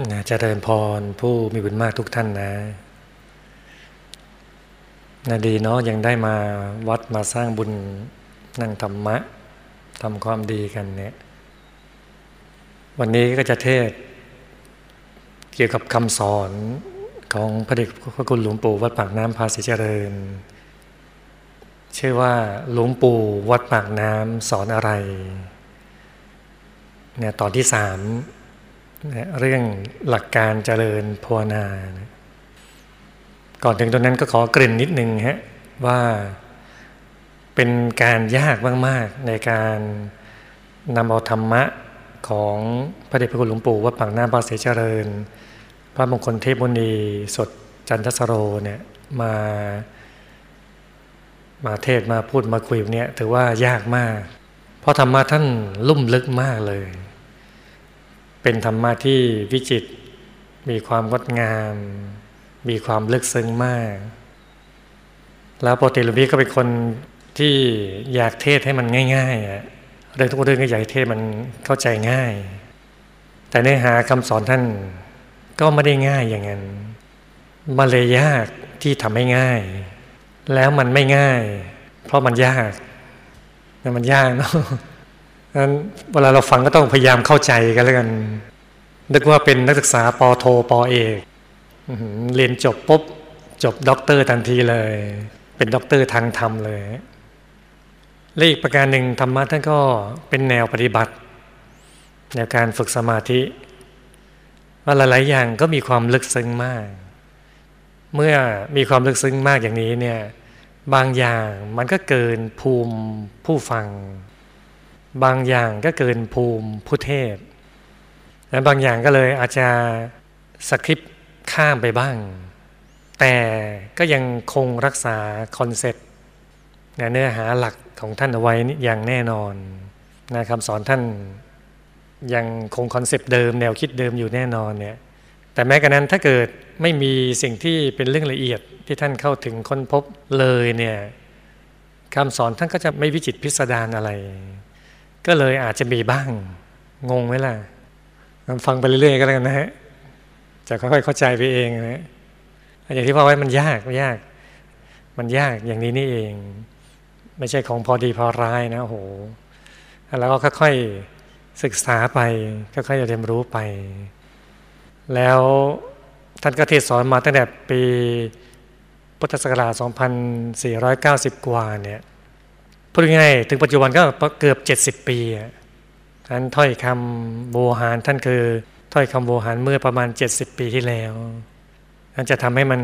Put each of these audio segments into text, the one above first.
นะจะเดินพรผู้มีบุญมากทุกท่านนะนะดีเนาะยังได้มาวัดมาสร้างบุญนั่งธรรมะทำความดีกันเนี่ยวันนี้ก็จะเทศ เกี่ยวกับคำสอนของพระเดชพระคุณหลวงปู่วัดปากน้ำภาษีเจริญ ชื่อว่าหลวงปู่วัดปากน้ำสอนอะไรเนี่ยตอนที่สาม เรื่องหลักการเจริญภาวนาก่อนถึงตรงนั้นก็ขอกลิ่นนิดนึงฮะว่าเป็นการยากมากๆในการนำเอาธรรมะของพระเดชพระคุณหลวงปู่วัดปากน้ำภาษีเจริญ พระมงคลเทพมุนีสดจันทสโรเนี่ยมามาเทศมาพูดมาคุยเนี่ยถือว่ายากมาก เพราะธรรมะท่านลุ่มลึกมากเลย เป็นธรรมะที่วิจิต มีความงดงาม มีความลึกซึ้งมาก แล้วปกติหลวงพี่ก็เป็นคนที่อยากเทศให้มันง่ายๆเรื่องทุกเรื่องก็อยากเทศมันเข้าใจง่าย แต่เนื้อหาคำสอนท่านก็ไม่ได้ง่ายอย่างนั้นมาเลยยากที่ทำให้ง่าย แล้วมันไม่ง่าย เพราะมันยากมันยากเนาะ นั้นเวลาเราฟังก็ต้องพยายามเข้าใจกันแล้วกัน นึกว่าเป็นนักศึกษาปอโทปอเอกเรียนจบปุ๊บจบด็อกเตอร์ทันทีเลย เป็นด็อกเตอร์ทางธรรมเลยและอีกประการหนึ่งธรรมะท่านก็เป็นแนวปฏิบัติ แนวการฝึกสมาธิว่าหลายๆอย่างก็มีความลึกซึ้งมาก เมื่อมีความลึกซึ้งมากอย่างนี้เนี่ยบางอย่างมันก็เกินภูมิผู้ฟัง บางอย่างก็เกินภูมิผู้เทศน์ และบางอย่างก็เลยอาจจะ skip ข้ามไปบ้าง แต่ก็ยังคงรักษาคอนเซ็ปต์เนื้อหาหลักของท่านเอาไว้อย่างแน่นอนนะคำสอนท่านยังคงคอนเซปต์เดิมแนวคิดเดิมอยู่แน่นอนเนี่ยแต่แม้กระนั้นถ้าเกิดไม่มีสิ่งที่เป็นเรื่องละเอียดที่ท่านเข้าถึงค้นพบเลยเนี่ยคำสอนท่านก็จะไม่วิจิตพิสดารอะไร ก็เลยอาจจะมีบ้าง งงไหมล่ะฟังไปเรื่อยๆก็แล้วกันนะฮะจะค่อยๆเข้าใจไปเองนะอย่างที่พ่อไว้มันยากมันยาก มันยากอย่างนี้นี่เอง ไม่ใช่ของพอดีพอร้ายนะโหแล้วก็ค่อยๆศึกษาไปค่อยๆเรียนรู้ไป แล้วท่านก็เทศสอนมาตั้งแต่ปีพุทธศักราช 2490 กว่าเนี่ย พูดง่ายถึงปัจจุบันก็เกือบ 70 ปีท่านถ้อยคำโบหารท่านคือ ถ้อยคำโบหารเมื่อประมาณ 70 ปีที่แล้วท่านจะทำให้มัน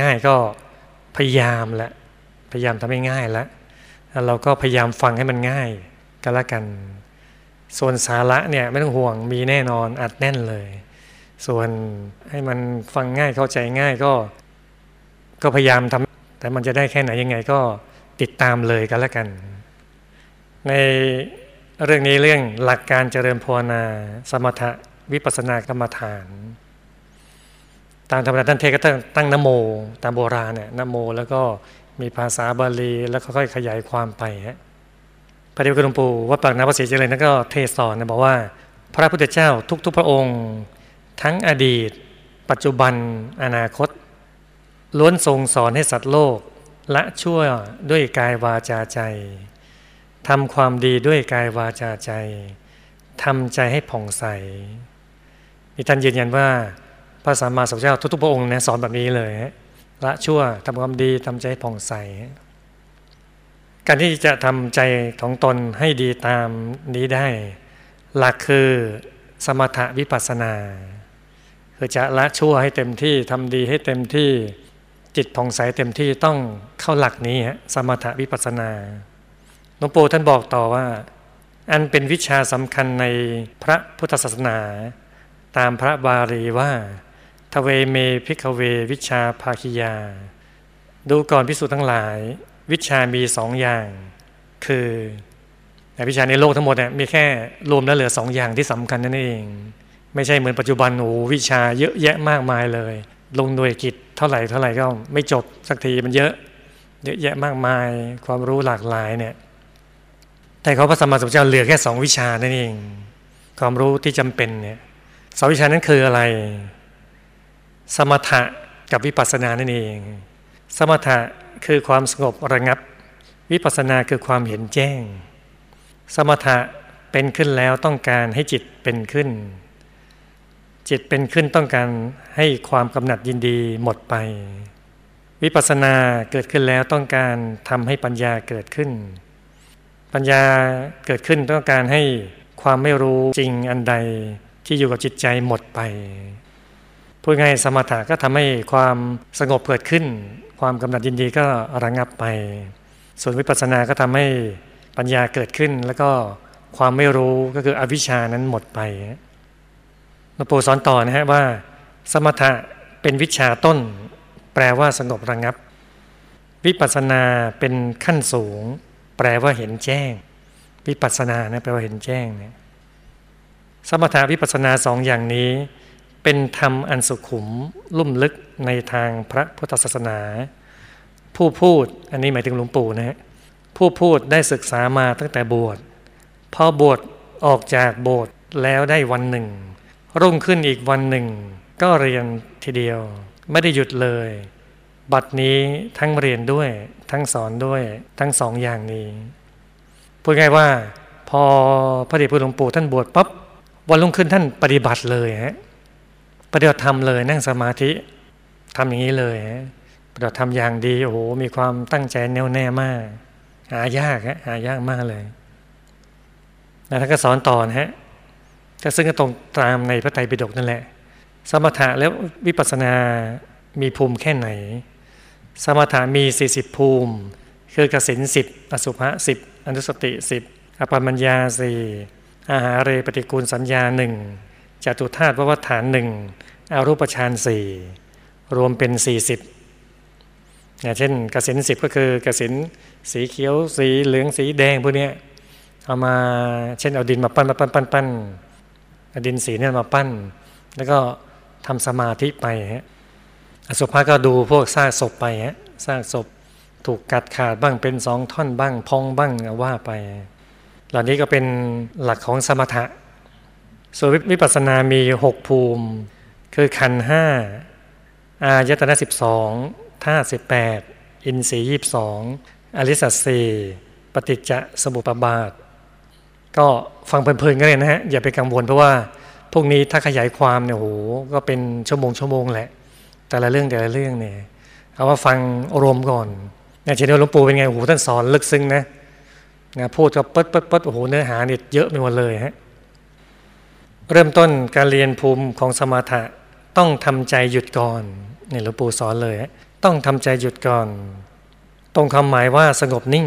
ง่ายก็พยายามละพยายามทำให้ง่ายแล้วเราก็พยายามฟังให้มันง่ายก็แล้วกันส่วนสาระเนี่ยไม่ต้องห่วงมีแน่นอนอัดแน่นเลย ส่วนให้มันฟังง่ายเข้าใจง่ายก็ ก็พยายามทำแต่มันจะได้แค่ไหนยังไงก็ ติดตามเลยกันแล้วกัน ในเรื่องนี้เรื่องหลักการเจริญภาวนา สมถะวิปัสสนากรรมฐาน ตามธรรมดาท่านเทก็ตั้งตั้งนโม ตามโบราณเนี่ยนโม แล้วก็มีภาษาบาลีแล้วค่อยๆขยายความไปฮะพระเดชพระคุณหลวงปู่วัดปากน้ำพระศรีเจริญนั้นก็เทศสอนนะบอกว่า พระพุทธเจ้าทุก ๆ พระองค์ ทั้งอดีต ปัจจุบันอนาคต ล้วนทรงสอนให้สัตว์โลก ละชั่วด้วยกายวาจาใจทำความดีด้วยกายวาจาใจทำใจให้ผ่องใสมีท่านยืนยันว่าพระสัมมาสัมพุทธเจ้าทุกๆพระองค์นะสอนแบบนี้เลยละชั่วทำความดีทำใจให้ผ่องใส การที่จะทำใจของตนให้ดีตามนี้ได้ หลักคือสมถะวิปัสสนา คือจะละชั่วให้เต็มที่ทำดีให้เต็มที่ จิตผ่องใสเต็มที่ต้องเข้าหลักนี้ฮะสมถะวิปัสนาหลวงปู่ท่านบอกต่อว่า อันเป็นวิชาสำคัญในพระพุทธศาสนา ตามพระบาลีว่าทเวเม ภิกขเววิชชาภาคิยา ดูก่อนพิสูจน์ทั้งหลาย วิชามีสองอย่าง คือแต่วิชาในโลกทั้งหมดเนี่ยมีแค่รวมแล้วเหลือสองอย่างที่สำคัญนั่นเอง ไม่ใช่เหมือนปัจจุบันโอ้วิชาเยอะแยะมากมายเลย ลงหน่วยกิต เท่าไหร่เท่าไหร่ก็ไม่จบสักทีมันเยอะ เยอะแยะมากมายความรู้หลากหลายเนี่ย แต่เขาพระสัมมาสัมพุทธเจ้าเหลือแค่สองวิชานั่นเอง ความรู้ที่จำเป็นเนี่ยสองวิชานั้นคืออะไร สมถะกับวิปัสสนานั่นเอง สมถะคือความสงบระงับ วิปัสสนาคือความเห็นแจ้ง สมถะเป็นขึ้นแล้วต้องการให้จิตเป็นขึ้น จิตเป็นขึ้นต้องการให้ความกำหนัดยินดีหมดไป วิปัสสนาเกิดขึ้นแล้วต้องการทำให้ปัญญาเกิดขึ้น ปัญญาเกิดขึ้นต้องการให้ความไม่รู้จริงอันใดที่อยู่กับจิตใจหมดไปพูดง่ายสมถะก็ทำให้ความสงบเกิดขึ้น ความกำหนัดยินดีก็ระงับไป ส่วนวิปัสสนาก็ทำให้ปัญญาเกิดขึ้น แล้วก็ความไม่รู้ก็คืออวิชานั้นหมดไป ลวงปู่สอนต่อนะฮะว่า สมถะเป็นวิชาต้น แปลว่าสงบระงับ วิปัสสนาเป็นขั้นสูง แปลว่าเห็นแจ้ง วิปัสสนานะแปลว่าเห็นแจ้งเนี่ยสมถะวิปัสสนาสองอย่างนี้ เป็นธรรมอันสุขุม ลุ่มลึกในทางพระพุทธศาสนา ผู้พูดอันนี้หมายถึงหลวงปู่นะฮะผู้พูดได้ศึกษามาตั้งแต่บวชพอบวชออกจากโบสถ์แล้วได้วันหนึ่ง รุ่งขึ้นอีกวันหนึ่ง ก็เรียนทีเดียว ไม่ได้หยุดเลย บัดนี้ทั้งเรียนด้วยทั้งสอนด้วยทั้งสองอย่างนี้พูดง่ายว่า พอพระเดชพระหลวงปู่ท่านบวชปั๊บวันรุ่งขึ้นท่านปฏิบัติเลยฮะปฏิบัติธรรมเลยนั่งสมาธิทำอย่างนี้เลยฮะปฏิบัติธรรมอย่างดีโอ้โหมีความตั้งใจแน่วแน่มากหายากฮะหายากมากเลยแล้วท่านก็สอนต่อนะฮะ ก็ซึ่งก็ตรงตามในพระไตรปิฎกนั่นแหละ สมถะแล้ววิปัสสนามีภูมิแค่ไหน สมถะมี 40 ภูมิ คือกสินสิบอสุภะสิบอนุสติสิบอปมัญญาสี่อาหาเรปฏิกูลสัญญาหนึ่งจตุธาตุวัฏฐานหนึ่งอารูปฌานสี่รวมเป็น 40อย่างเช่นกสินสิบก็คือกสินสีเขียวสีเหลืองสีแดงพวกนี้เอามาเช่นเอาดินมาปั้นมาปั้นปั้นปั้นเอา ดินสีเนี่ยมาปั้น แล้วก็ทำสมาธิไปฮะอสุภะก็ดูพวกซากศพไปฮะซากศพถูกกัดขาดบ้างเป็นสองท่อนบ้างพองบ้างว่าไป เหล่านี้ก็เป็นหลักของสมถะส่วนวิปัสสนามีหกภูมิ คือขันห้าอายตนะสิบสองท่าสิบแปดอินทรีย์ยี่สองอริสัตสี่ปฏิจจสมุปบาท ก็ฟังเพลินๆกันเลยนะฮะอย่าไปกังวลเพราะว่าพวกนี้ถ้าขยายความเนี่ยโหก็เป็นชั่วโมงชั่วโมงแหละ แต่ละเรื่องแต่ละเรื่องเนี่ยเอาว่าฟังรวมก่อนอย่างเช่นหลวงปู่เป็นไงโอ้โหท่านสอนลึกซึ้งนะนะพูดก็เปิดเปิดเปิดโอ้โหเนื้อหาเนี่ยเยอะไปหมดเลยฮะเริ่มต้นการเรียนภูมิของสมาธิต้องทำใจหยุดก่อนนี่หลวงปู่สอนเลย ต้องทำใจหยุดก่อน ตรงคำหมายว่าสงบนิ่ง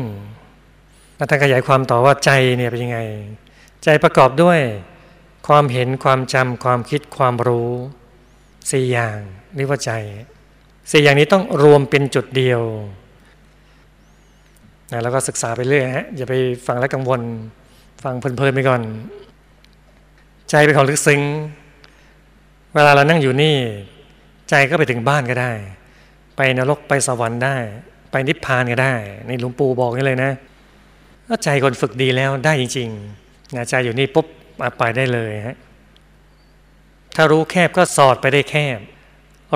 แล้วท่าขยายความต่อว่าใจเนี่ยเป็นยังไง ใจประกอบด้วยความเห็นความจำความคิดความรู้สี่อย่างเรียกว่าใจสี่อย่างนี้ต้องรวมเป็นจุดเดียวนะแล้วก็ศึกษาไปเรื่อยฮะอย่าไปฟังแล้วกังวล ฟังเพลินๆไปก่อน ใจเป็นของลึกซึ้ง เวลาเรานั่งอยู่นี่ ใจก็ไปถึงบ้านก็ได้ ไปนรกไปสวรรค์ได้ ไปนิพพานก็ได้ นี่หลวงปู่บอกนี่เลยนะ ถ้าใจคนฝึกดีแล้วได้จริงๆนะใจอยู่นี่ปุ๊บไปได้เลยฮะถ้ารู้แคบก็สอดไปได้แคบ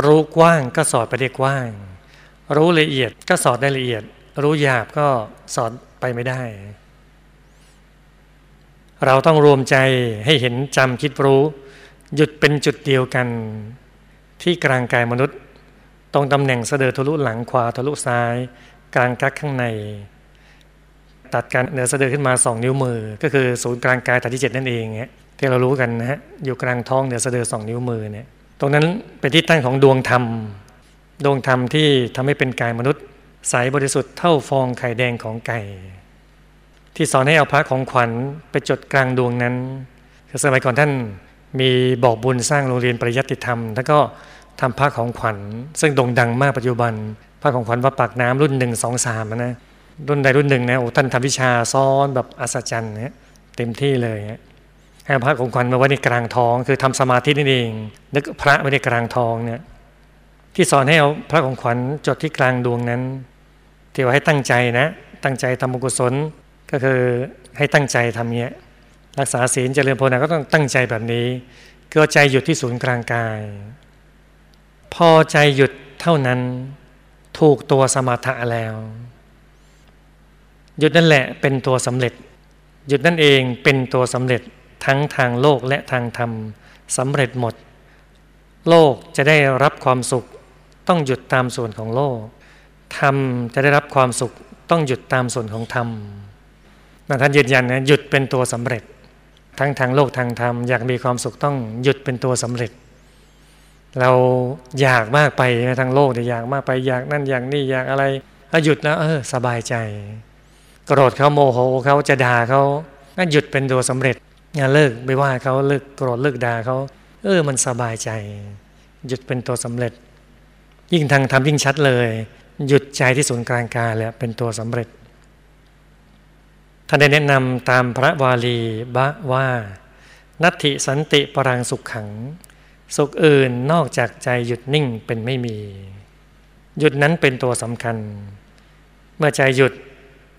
รู้กว้างก็สอดไปได้กว้าง รู้ละเอียดก็สอดได้ละเอียด รู้หยาบก็สอนไปไม่ได้ เราต้องรวมใจให้เห็นจำคิดรู้ หยุดเป็นจุดเดียวกัน ที่กลางกายมนุษย์ ตรงตำแหน่งเสดอทะลุหลังขวาทะลุซ้าย กลางกักข้างใน ตัดกันเหนือเสดอขึ้นมาสองนิ้วมือ ก็คือศูนย์กลางกายฐานที่เจ็ดนั่นเองเนี่ยที่เรารู้กันนะฮะอยู่กลางท้องเหนือเสดอสองนิ้วมือเนี่ยตรงนั้นเป็นที่ตั้งของดวงธรรม ดวงธรรมที่ทำให้เป็นกายมนุษย์ใสบริสุทธิ์เท่าฟองไข่แดงของไก่ ที่สอนให้เอาพระของขวัญไปจดกลางดวงนั้นคือสมัยก่อนท่านมีบอกบุญสร้างโรงเรียนปริยัติธรรม แล้วก็ทำพระของขวัญ ซึ่งโด่งดังมากปัจจุบันพระของขวัญวัดปากน้ำรุ่นหนึ่งสองสามนะ รุ่นใดรุ่นหนึ่งนะโอ้ท่านทำวิชาซ้อนแบบอัศจรรย์เนะเต็มที่เลยให้พระของขวัญมาไว้ในกลางท้อง คือทำสมาธินี่เองนึกพระไว้ในกลางท้องเนี่ยที่สอนให้เอาพระของขวัญจดที่กลางดวงนั้นที่ว่าให้ตั้งใจนะ ตั้งใจทำบุญกุศลก็คือให้ตั้งใจทำเงี้ยรักษาศีลเจริญภาวนาก็ต้องตั้งใจแบบนี้คือคือใจหยุดที่ศูนย์กลางกาย พอใจหยุดเท่านั้นถูกตัวสมถะแล้ว หยุดนั่นแหละเป็นตัวสำเร็จ หยุดนั่นเองเป็นตัวสำเร็จทั้งทางโลกและทางธรรมสำเร็จหมด โลกจะได้รับความสุข ต้องหยุดตามส่วนของโลกธรรมจะได้รับความสุข ต้องหยุดตามส่วนของธรรมท่านยืนยันนะหยุดเป็นตัวสำเร็จ ทั้งทางโลกทางธรรมอยากมีความสุขต้องหยุดเป็นตัวสำเร็จ เราอยากมากไปในทางโลกเนี่ยอยากมากไปอยากนั่นอยากนี่อยากอะไรถ้าหยุดแล้วเออสบายใจ โกรธเขาโมโหเขาจะด่าเขาก็หยุดเป็นตัวสำเร็จงาเลิกไม่ว่าเขาเลิกโกรธเลิกด่าเขาเออมันสบายใจ หยุดเป็นตัวสำเร็จ ยิ่งทางทำยิ่งชัดเลย หยุดใจที่ศูนย์กลางกายแล้วเป็นตัวสำเร็จท่านได้แนะนำตามพระวาลีบะว่า นัตถิสันติปรังสุขขัง สุขอื่นนอกจากใจหยุดนิ่งเป็นไม่มี หยุดนั้นเป็นตัวสำคัญ เมื่อใจหยุด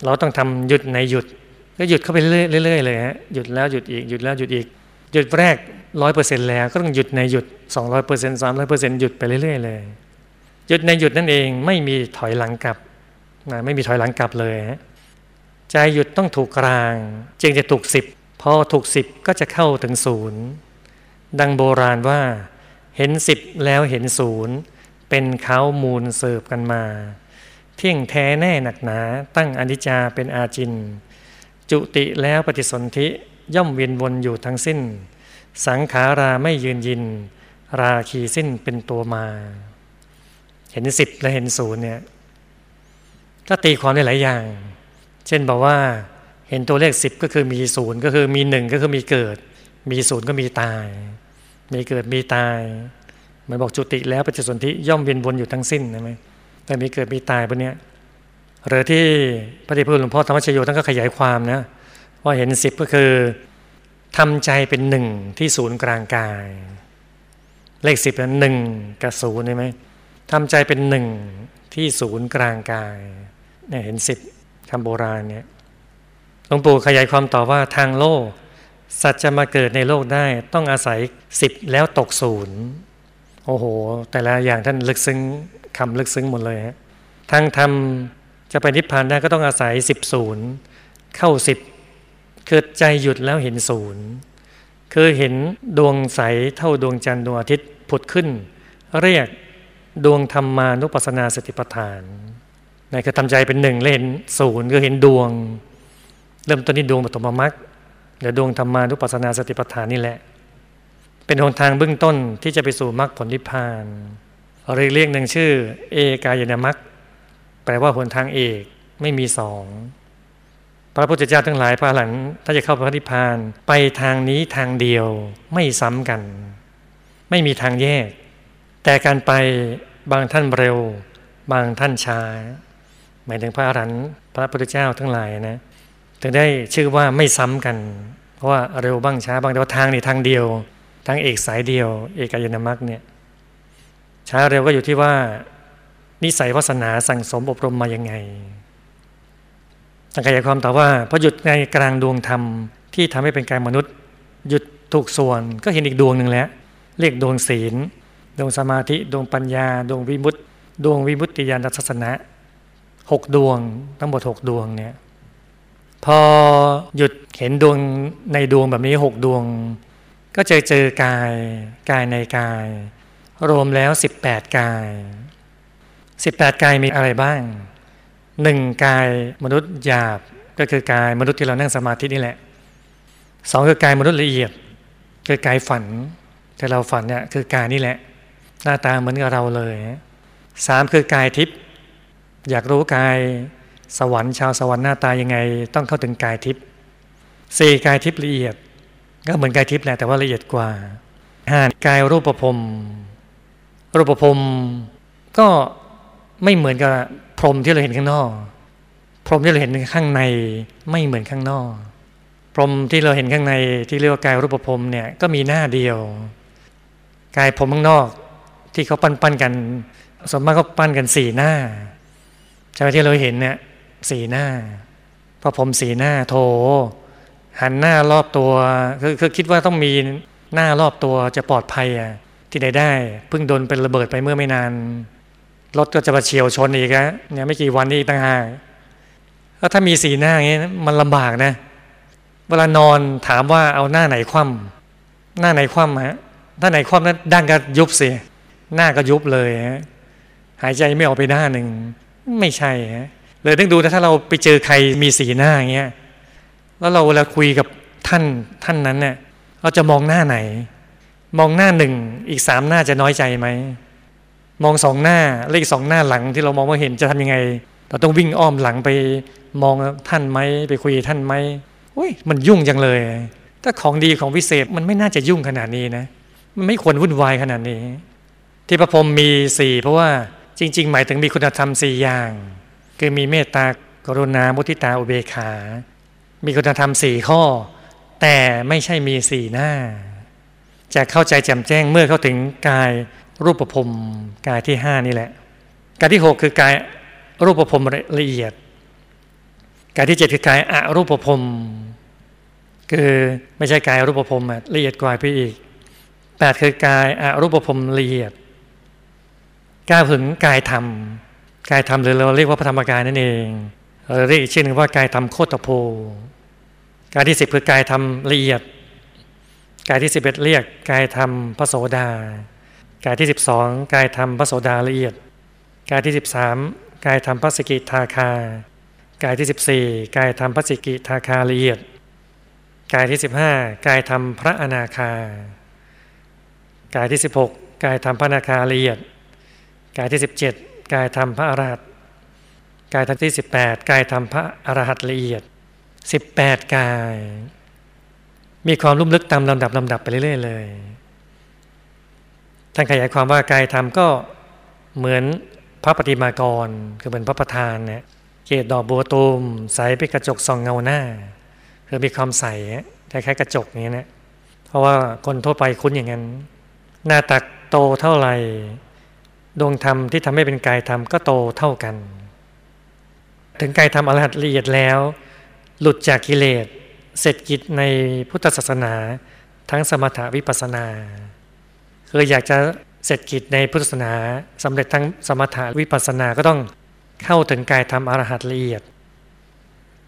เราต้องทำหยุดในหยุด ก็หยุดเข้าไปเรื่อยๆเลยฮะหยุดแล้วหยุดอีกหยุดแล้วหยุดอีก หยุดแรกร้อยเปอร์เซ็นต์แล้วก็ต้องหยุดในหยุดสองร้อยเปอร์เซ็นต์สามร้อยเปอร์เซ็นต์หยุดไปเรื่อยๆเลย หยุดในหยุดนั่นเองไม่มีถอยหลังกลับนะไม่มีถอยหลังกลับเลยฮะใจหยุดต้องถูกกลาง จึงจะถูกสิบพอถูกสิบก็จะเข้าถึงศูนย์ดังโบราณว่า เห็นสิบแล้วเห็นศูนย์เป็นเขามูลเสิร์ฟกันมา เที่ยงแท้แน่หนักหนา ตั้งอนิจจาเป็นอาจิน จุติแล้วปฏิสนธิย่อมเวียนวนอยู่ทั้งสิ้น สังขาราไม่ยืนยิน ราคีสิ้นเป็นตัวมา เห็นสิบและเห็นศูนย์เนี่ยก็ตีความได้หลายอย่าง เช่นบอกว่าเห็นตัวเลขสิบก็คือมีศูนย์ก็คือมีหนึ่งก็คือมีเกิด มีศูนย์ก็มีตาย มีเกิดมีตายเหมือนบอกจุติแล้วปฏิสนธิย่อมเวียนวนอยู่ทั้งสิ้นใช่ไหม แต่มีเกิดมีตายพวกนี้หรือที่พระเดชพระคุณหลวงพ่อธรรมชโยท่านก็ขยายความนะว่าเห็นสิบก็คือทำใจเป็นหนึ่งที่ศูนย์กลางกาย เลขสิบนั้นหนึ่งกับศูนย์ใช่ไหมทำใจเป็นหนึ่งที่ศูนย์กลางกายเนี่ยเห็นสิบคำโบราณเนี่ยหลวงปู่ขยายความต่อว่าทางโลก สัตว์จะมาเกิดในโลกได้ ต้องอาศัยสิบแล้วตกศูนย์โอ้โห แต่ละอย่างท่านลึกซึ้ง คำลึกซึ้งหมดเลยฮะทางธรรมจะไปนิพพานได้ก็ต้องอาศัยสิบศูนย์เข้าสิบคือใจหยุดแล้วเห็นศูนย์คือเห็นดวงใสเท่าดวงจันทร์ดวงอาทิตย์ผุดขึ้น เรียกดวงธรรมานุปัสสนาสติปัฏฐานนคือทำใจเป็นหนึ่งเล่นศูนย์คือเห็นดวง เริ่มต้นที่ดวงปฐมมรรคเดี๋ยวดวงธรรมานุปัสสนาสติปัฏฐานนี่แหละ เป็นหนทางเบื้องต้นที่จะไปสู่มรรคผลนิพพาน เรียกเรียกหนึ่งชื่อ เอกายนามัคแปลว่าหนทางเอกไม่มีสองพระพุทธเจ้าทั้งหลายพระหลังถ้าจะเข้าพระนิพพานไปทางนี้ทางเดียวไม่ซ้ำกัน ไม่มีทางแยก แต่การไปบางท่านเร็ว บางท่านช้า หมายถึงพระอรหันต์พระพุทธเจ้าทั้งหลายนะถึงได้ชื่อว่าไม่ซ้ำกัน เพราะว่าเร็วบ้างช้าบางแต่ว่าทางนี่ทางเดียว ทางเอกสายเดียว เอกายนามัคเนี่ย ช้าเร็วก็อยู่ที่ว่า นิสัยวาสนาสั่งสมอบรมมายังไงตั้งขยายความต่อว่าพอหยุดในกลางดวงธรรมที่ทำให้เป็นกายมนุษย์ หยุดถูกส่วนก็เห็นอีกดวงหนึ่งแล้ว เรียกดวงศีล ดวงสมาธิ ดวงปัญญา ดวงวิมุตติ ดวงวิมุตติญาณทัศนะหกดวง ทั้งหมดหกดวงเนี่ยพอหยุดเห็นดวงในดวงแบบนี้หกดวง ก็เจอเจอกายกายในกาย รวมแล้ว 18 กาย 18 กายมีอะไรบ้างหนึ่งกายมนุษย์หยาบก็คือกายมนุษย์ที่เรานั่งสมาธินี่แหละสองคือกายมนุษย์ละเอียด คือกายฝันที่เราฝันเนี่ยคือกายนี่แหละ หน้าตาเหมือนกับเราเลยสามคือกายทิพย์อยากรู้กายสวรรค์ชาวสวรรค์หน้าตายังไง ต้องเข้าถึงกายทิพย์สี่กายทิพย์ละเอียด ก็เหมือนกายทิพย์แหละแต่ว่าละเอียดกว่าห้ากายรูปประพรม รูปภพก็ไม่เหมือนกับพรมที่เราเห็นข้างนอก พรมที่เราเห็นข้างในไม่เหมือนข้างนอก พรมที่เราเห็นข้างในที่เรียกว่ากายรูปภพเนี่ยก็มีหน้าเดียว กายผมข้างนอกที่เขาปั้นปั้นกันสมมติเขาปั้นกันสี่หน้าใช่ไหมที่เราเห็นเนี่ยสี่หน้าพอผมสีหน้าโถ หันหน้ารอบตัวคือคือคิดว่าต้องมีหน้ารอบตัวจะปลอดภัยอะ ที่ไหนได้เพิ่งโดนเป็นระเบิดไปเมื่อไม่นานรถก็จะมาเฉียวชนอีกอะเนี่ยไม่กี่วันนี้ตั้งห้าแล้วถ้ามีสีหน้าอย่างนี้มันลำบากนะ เวลานอนถามว่าเอาหน้าไหนคว่ำหน้าไหนคว่ำฮะหน้าไหนคว่ำนั้นดั้งก็ยุบสิหน้าก็ยุบเลยฮะหายใจไม่ออกไปหน้าหนึ่งไม่ใช่ฮะเลยต้องดูนะถ้าเราไปเจอใครมีสีหน้าอย่างเงี้ยแล้วเราเวลาคุยกับท่านท่านนั้นเนี่ยเราจะมองหน้าไหน มองหน้าหนึ่งอีกสามหน้าจะน้อยใจไหมมองสองหน้าเลขสองหน้าหลังที่เรามองว่าเห็นจะทำยังไง เราต้องวิ่งอ้อมหลังไปมองท่านไหมไปคุยท่านไหมอุ้ยมันยุ่งจังเลย ถ้าของดีของวิเศษมันไม่น่าจะยุ่งขนาดนี้นะ มันไม่ควรวุ่นวายขนาดนี้ ที่พระพรหมมีสี่เพราะว่าจริง ๆ หมายถึงมีคุณธรรมสี่อย่าง คือมีเมตตากรุณามุทิตาอุเบกขา มีคุณธรรมสี่ข้อ แต่ไม่ใช่มีสี่หน้า จะเข้าใจแจ่มแจ้งเมื่อเข้าถึงกายรูปภพกายที่ห้านี่แหละ กายที่หกคือกายรูปภพละเอียด กายที่เจ็ดคือกายอรูปภพคือไม่ใช่กายรูปภพละเอียดกว่าไปอีกแปดคือกายอรูปภพละเอียดก้าถึงกายธรรมกายธรรมหรือเราเรียกว่าพระธรรมกายนั่นเองเราเรียกอีกชื่อหนึ่งว่ากายธรรมโคตรโพกายที่สิบคือกายธรรมละเอียด กายที่สิบเอ็ดเรียกกายธรรมพระโสดา กายที่สิบสองกายธรรมพระโสดาละเอียด กายที่สิบสามกายธรรมพระสกิทาคา กายที่สิบสี่กายธรรมพระสกิทาคาละเอียด กายที่สิบห้ากายธรรมพระอนาคา กายที่สิบหกกายธรรมพระอนาคาละเอียด กายที่สิบเจ็ดกายธรรมพระอรหัตกายธรรมที่สิบแปดกายธรรมพระอรหัตละเอียดสิบแปดกาย มีความลุ่มลึกตามลำดับลำดับไปเรื่อยๆเลยท่านขยายความว่ากายธรรมก็เหมือนพระปฏิมากรคือเหมือนพระประธานเนี่ยเกศดอกบัวตูมใสเป็นกระจกส่องเงาหน้าคือมีความใสคล้ายๆกระจกอย่างนี้นะเพราะว่าคนทั่วไปคุ้นอย่างนั้น หน้าตักโตเท่าไหร่ดวงธรรมที่ทำให้เป็นกายธรรมก็โตเท่ากัน ถึงกายธรรมอรหัตละเอียดแล้ว หลุดจากกิเลส เสร็จกิจในพุทธศาสนาทั้งสมถาวิปัสนา คืออยากจะเสร็จกิจในพุทธศาสนาสำเร็จทั้งสมถาวิปัสนาก็ต้องเข้าถึงกายธรรมอรหัตละเอียด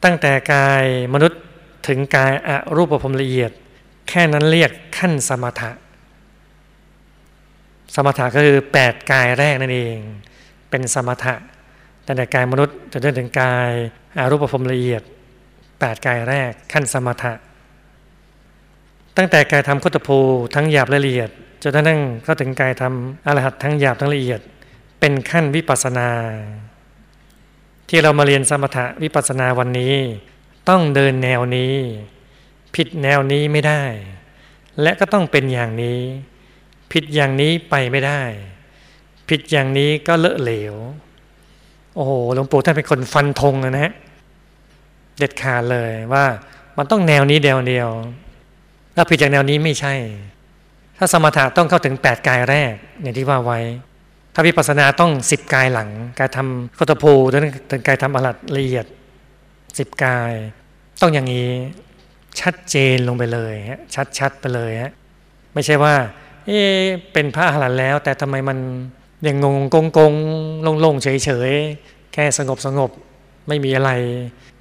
ตั้งแต่กายมนุษย์ถึงกายอรูปภพละเอียด แค่นั้นเรียกขั้นสมถะ สมถะก็คือ 8 กายแรกนั่นเอง เป็นสมถะตั้งแต่กายมนุษย์จนถึงกายอารูปภพละเอียด 8 กายแรกขั้นสมถะ ตั้งแต่กายทำโคตภูทั้งหยาบละเอียดจนกระทั้งเข้าถึงกายทำอรหัตทั้งหยาบทั้งละเอียด เป็นขั้นวิปัสนา ที่เรามาเรียนสมถะวิปัสนาวันนี้ ต้องเดินแนวนี้ ผิดแนวนี้ไม่ได้ และก็ต้องเป็นอย่างนี้ ผิดอย่างนี้ไปไม่ได้ ผิดอย่างนี้ก็เลอะเหลว โอ้โหหลวงปู่ท่านเป็นคนฟันธงนะฮะ เด็ดขาดเลยว่ามันต้องแนวนี้เดียวเดียวถ้าผิดจากแนวนี้ไม่ใช่ ถ้าสมถะต้องเข้าถึงแปดกายแรกอย่างที่ว่าไว้ ถ้าวิปัสสนาต้องสิบกายหลัง กายทำโคตภูถึงกายทำอรัตละเอียดสิบกาย ต้องอย่างนี้ชัดเจนลงไปเลยฮะชัดๆไปเลยฮะไม่ใช่ว่า เอ๊เป็นพระอรหันต์แล้ว แต่ทำไมมันยังงงกงกงลงลงเฉยเฉยแค่สงบสงบไม่มีอะไร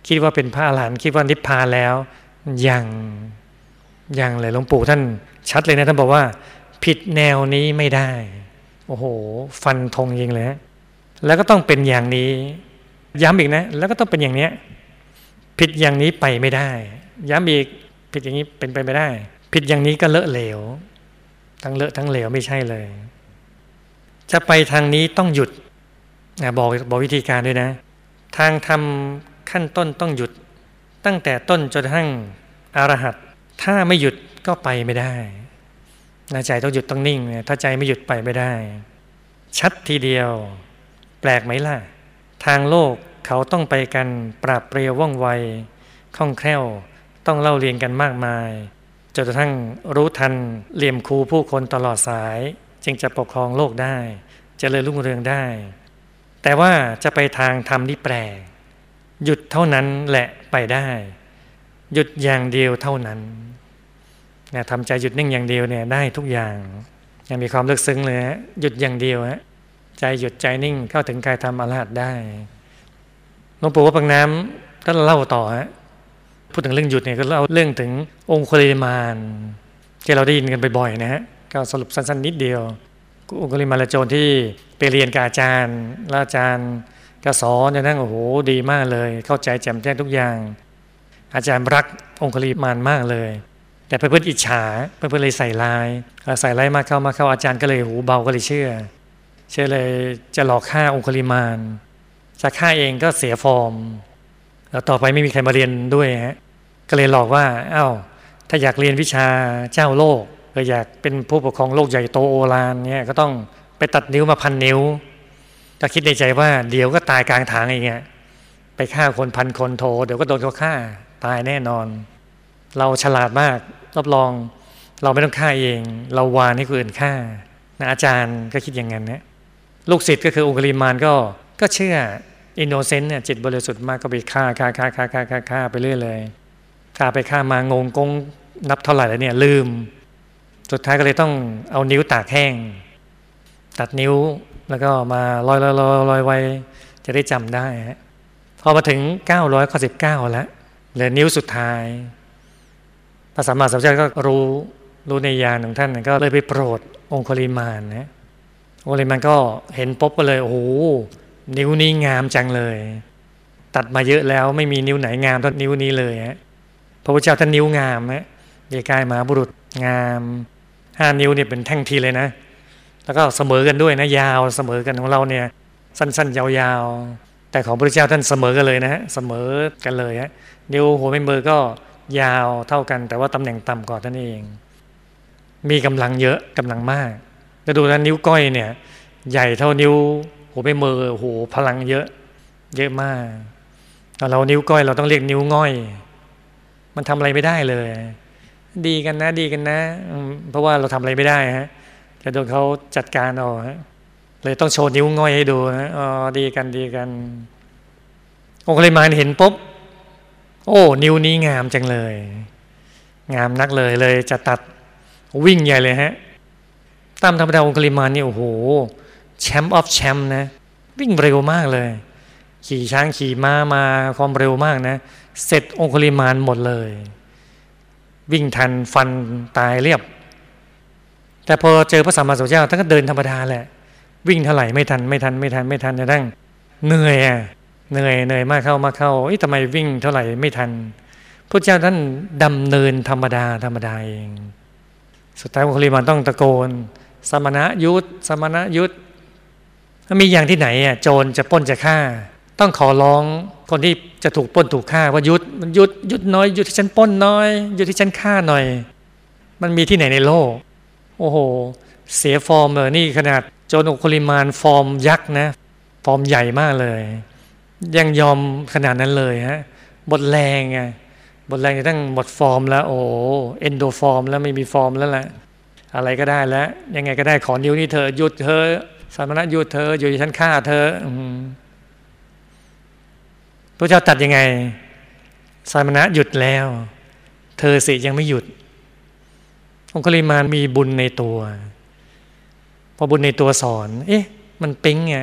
คิดว่าเป็นพระอรหันต์คิดว่านิพพานแล้ว ยังยังเลยหลวงปู่ท่านชัดเลยนะท่านบอกว่า ผิดแนวนี้ไม่ได้ โอ้โห ฟันธงยิงเลยแล้วก็ต้องเป็นอย่างนี้ ย้ำอีกนะ แล้วก็ต้องเป็นอย่างเนี้ยผิดอย่างนี้ไปไม่ได้ ย้ำอีกผิดอย่างนี้เป็นไปไม่ได้ ผิดอย่างนี้ก็เลอะเหลว ทั้งเลอะทั้งเหลวไม่ใช่เลย จะไปทางนี้ต้องหยุดบอกบอกวิธีการด้วยนะ ทางทำ ขั้นต้นต้องหยุด ตั้งแต่ต้นจนทั้งอรหัตถ้าไม่หยุดก็ไปไม่ได้นะใจต้องหยุดต้องนิ่ง ถ้าใจไม่หยุดไปไม่ได้ ชัดทีเดียว แปลกไหมล่ะ ทางโลกเขาต้องไปกันปราบเปรียวว่องไวคล่องแคล่วต้องเล่าเรียนกันมากมายจนกระทั่งรู้ทันเหลี่ยมครูผู้คนตลอดสาย จึงจะปกครองโลกได้จเจริญรุ่งเรืองได้ แต่ว่าจะไปทางธรรมที่แปลก หยุดเท่านั้นแหละไปได้ หยุดอย่างเดียวเท่านั้นเนี่ยทำใจหยุดนิ่งอย่างเดียวเนี่ยได้ทุกอย่างยังมีความลึกซึ้งเลยฮะหยุดอย่างเดียวฮะใจหยุดใจนิ่งเข้าถึงกายธรรมอรหัตได้หลวงปู่ว่าปังน้ำก็เล่าต่อฮะพูดถึงเรื่องหยุดเนี่ยก็เล่าเรื่องถึงองคุลิมานที่เราได้ยินกันบ่อยๆนะฮะก็สรุปสั้นๆนิดเดียวองค์คุลิมานละโจรที่ไปเรียนกับอาจารย์แล้วอาจารย์ ก็สอนจนทั้งโอ้โหดีมากเลย เข้าใจแจ่มแจ้งทุกอย่าง อาจารย์รักองคุลิมานมากเลย แต่เพื่อนๆอิจฉาเพื่อนๆเลยใส่ลายใส่ลายมากเข้ามาเข้าอาจารย์ก็เลยหูเบาก็เลยเชื่อ เชื่อเลยจะหลอกฆ่าองคุลิมานจะฆ่าเองก็เสียฟอร์ม แล้วต่อไปไม่มีใครมาเรียนด้วยฮะก็เลยหลอกว่าอ้าวถ้าอยากเรียนวิชาเจ้าโลกก็อยากเป็นผู้ปกครองโลกใหญ่โตโอฬารเนี่ยก็ต้องไปตัดนิ้วมาพันนิ้ว ก็คิดในใจว่าเดี๋ยวก็ตายกลางทางอย่างเงี้ยไปฆ่าคนพันคนโทเดี๋ยวก็โดนเขาฆ่าตายแน่นอน เราฉลาดมากรับรอง เราไม่ต้องฆ่าเอง เราวานให้คนอื่นฆ่านะอาจารย์ก็คิดอย่างนั้นนะลูกศิษย์ก็คือองคุลิมานก็ก็เชื่อinnocent เนี่ยจิตบริสุทธิ์มากก็ไปฆ่าฆ่าฆ่าฆ่าฆ่าฆ่าฆ่าไปเรื่อยเลยฆ่าไปฆ่ามางงกงนับเท่าไหร่แล้วเนี่ยลืม สุดท้ายก็เลยต้องเอานิ้วตากแห้ง ตัดนิ้ว แล้วก็มาร้อยร้อยร้อยร้อยไว้จะได้จำได้ฮะพอมาถึงเก้าสิบเก้าแล้วเหลือนิ้วสุดท้ายพระสัมมาสัมพุทธเจ้าก็รู้รู้ในญาณของท่านก็เลยไปโปรดองคุลิมาลนะองคุลิมานก็เห็นปุ๊บก็เลยโอ้โหนิ้วนี้งามจังเลย ตัดมาเยอะแล้วไม่มีนิ้วไหนงามเท่านิ้วนี้เลยฮะพระพุทธเจ้าท่านนิ้วงามฮะเดกายมาบุรุษงามห้านิ้วเนี่ยเป็นแท่งทีเลยนะ แล้วก็เสมอกันด้วยนะยาวเสมอกันของเราเนี่ยสั้นๆ ยาวๆ แต่ของพระพุทธเจ้าท่านเสมอกันเลยนะฮะเสมอกันเลยฮะนิ้วหัวแม่มือก็ยาวเท่ากันแต่ว่าตำแหน่งต่ำกว่าท่านเอง มีกำลังเยอะกำลังมากจะดูนะนิ้วก้อยเนี่ย ใหญ่เท่านิ้วหัวแม่มือโอ้โหพลังเยอะ เยอะมากเรานิ้วก้อยเราต้องเรียกนิ้วง่อย มันทำอะไรไม่ได้เลย ดีกันนะ ดีกันนะ เพราะว่าเราทำอะไรไม่ได้ฮะ โดนเขาจัดการเอาฮะเลยต้องโชว์นิ้วง่อยให้ดูนะอ๋อดีกันดีกันองค์เลมานเห็นปุ๊บโอ้ นิ้วนี้งามจังเลย งามนักเลยเลยจะตัดวิ่งใหญ่เลยฮะตามธรรมดาองค์ลิมานนี่โอ้โหแชมป์ออฟแชมป์นะ วิ่งเร็วมากเลย ขี่ช้างขี่ม้ามาความเร็วมากนะ เสร็จองคุลิมานหมดเลย วิ่งทันฟันตายเรียบ แต่พอเจอพระสัมมาสัมพุทธเจ้าท่านก็เดินธรรมดาแหละ วิ่งเท่าไหร่ไม่ทันไม่ทันไม่ทันไม่ทันจะตั้งเหนื่อยอะเหนื่อยเหนื่อยมากเข้ามาเข้าเอ๊ะทำไมวิ่งเท่าไหร่ไม่ทันพระเจ้าท่านดำเนินธรรมดาธรรมดาเองสุดท้ายองคุลิมานต้องตะโกน สมณะยุทธสมณะยุทธมีอย่างที่ไหนอะโจรจะป้นจะฆ่า ต้องขอร้องคนที่จะถูกป้นถูกฆ่าว่ายุดมันยุดยุดน้อยยุดที่ฉันป้นน้อย ยุดที่ฉันฆ่าหน่อย มันมีที่ไหนในโลก โอ้โห เสียฟอร์มเลยนี่ขนาดโจรอุคลิมานฟอร์มยักษ์นะ ฟอร์มใหญ่มากเลย ยังยอมขนาดนั้นเลยฮะบทแรงไงบทแรงจะตั้งหมดฟอร์มแล้ว โอ้เอนโดฟอร์มแล้วไม่มีฟอร์มแล้วแหละอะไรก็ได้แล้ว ยังไงก็ได้ขอนิ้วนี้เธอหยุดเธอสามณะหยุดเธออยู่ที่ฉันฆ่าเธอพระเจ้าตัดยังไงสามณะหยุดแล้ว เธอสิยังไม่หยุด องคุลิมานมีบุญในตัว พอบุญในตัวสอน เอ๊ะ มันปิ๊งไง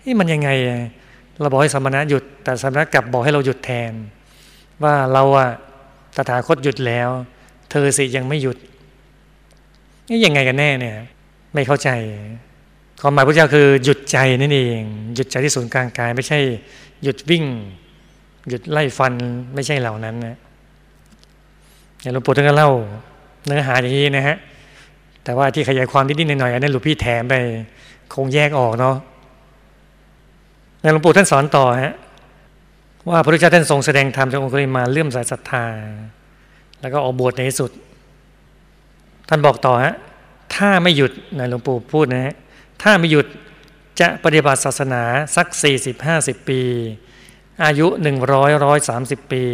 เอ๊ะมันยังไงเราบอกให้สมณะหยุด แต่สมณะกลับบอกให้เราหยุดแทน ว่าเราอะตถาคตหยุดแล้ว เธอสิยังไม่หยุดนี่ยังไงกันแน่เนี่ย ไม่เข้าใจความหมายพระเจ้าคือหยุดใจนั่นเอง หยุดใจที่ศูนย์กลางกาย ไม่ใช่ หยุดวิ่ง หยุดไล่ฟันไม่ใช่เหล่านั้นนะอย่างหลวงปู่ท่านก็เล่า เนื้อหาอย่างนี้นะฮะแต่ว่าที่ขยายความนิดๆหน่อยๆอันนั้นหลวงพี่แถมไปคงแยกออกเนาะในหลวงปู่ท่านสอนต่อฮะว่าพระพุทธเจ้าท่านทรงแสดงธรรมจนองค์กริมาเลื่อมสายศรัทธา แล้วก็ออกบวชในที่สุด ท่านบอกต่อฮะถ้าไม่หยุดนะหลวงปู่พูดนะฮะถ้าไม่หยุดจะปฏิบัติศาสนาสัก 40-50 ปี อายุ 100-130 ปี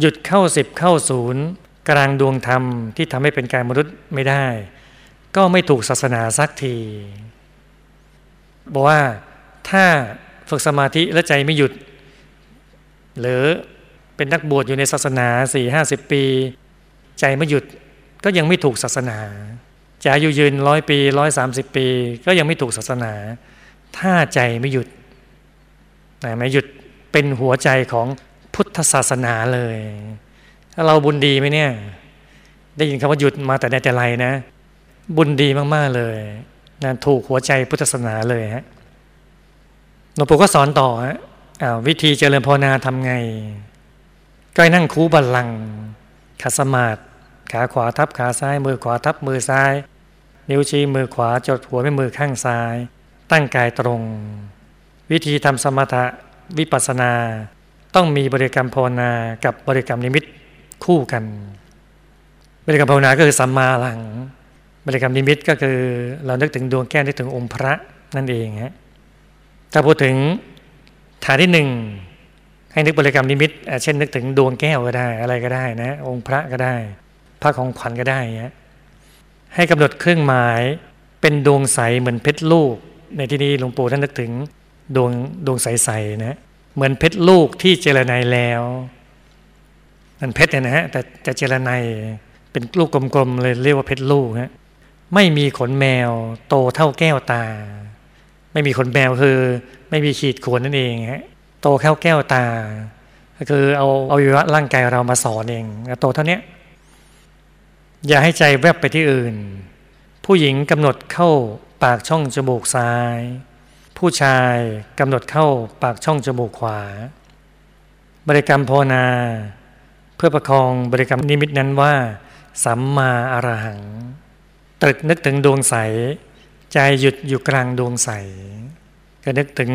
หยุดเข้าสิบเข้าศูนย์ กลางดวงธรรมที่ทำให้เป็นกายมนุษย์ไม่ได้ ก็ไม่ถูกศาสนาสักทีบอกว่าถ้าฝึกสมาธิและใจไม่หยุด หรือเป็นนักบวชอยู่ในศาสนา4-50ปี ใจไม่หยุดก็ยังไม่ถูกศาสนาจะอายุยืนร้อยปีร้อยสามสิบปี ก็ยังไม่ถูกศาสนา ถ้าใจไม่หยุดนะไม่หยุดเป็นหัวใจของพุทธศาสนาเลย ถ้าเราบุญดีไหมเนี่ย ได้ยินคำว่าหยุดมาแต่ในแต่ไรนะ บุญดีมากๆเลยนะถูกหัวใจพุทธศาสนาเลยฮะหลวงปู่ก็สอนต่อฮะวิธีเจริญภาวนาทำไง ก็นั่งคูบัลลังขัดสมาธิขาขวาทับขาซ้าย มือขวาทับมือซ้าย นิ้วชี้มือขวาจดหัวไม่มือข้างซ้าย ตั้งกายตรง วิธีทำสมถะวิปัสสนา ต้องมีบริกรรมภาวนากับบริกรรมนิมิต คู่กันบริกรรมภาวนาก็คือสัมมาหลัง บริกรรมนิมิตก็คือเรานึกถึงดวงแก้วนึกถึงองค์พระนั่นเองฮะถ้าพูดถึงฐานที่หนึ่งให้นึกบริกรรมนิมิตเช่นนึกถึงดวงแก้วก็ได้อะไรก็ได้นะ องค์พระก็ได้พระของขวัญก็ได้ฮะให้กำหนดเครื่องหมายเป็นดวงใสเหมือนเพชรลูก ในที่นี้หลวงปู่ท่านนึกถึงดวงดวงใสๆนะเหมือนเพชรลูกที่เจรไนแล้ว มันเพชรเนี่ยนะฮะแต่แต่เจรไนเป็นลูกกลมๆเลยเรียกว่าเพชรลูกฮะไม่มีขนแมวโตเท่าแก้วตา ไม่มีขนแมวคือ ไม่มีขีดข่วนนั่นเองฮะโตแค่แก้วตา ก็คือเอาเอาวิวะร่างกายเรามาสอนเองโตเท่านี้อย่าให้ใจแวบไปที่อื่น ผู้หญิงกำหนดเข้าปากช่องจมูกซ้าย ผู้ชายกำหนดเข้าปากช่องจมูกขวา บริกรรมภาวนา พื่อประคองบริกรรมนิมิตนั้นว่า สัมมาอรหัง ตรึกนึกถึงดวงใส ใจหยุดอยู่กลางดวงใสก็นึกถึง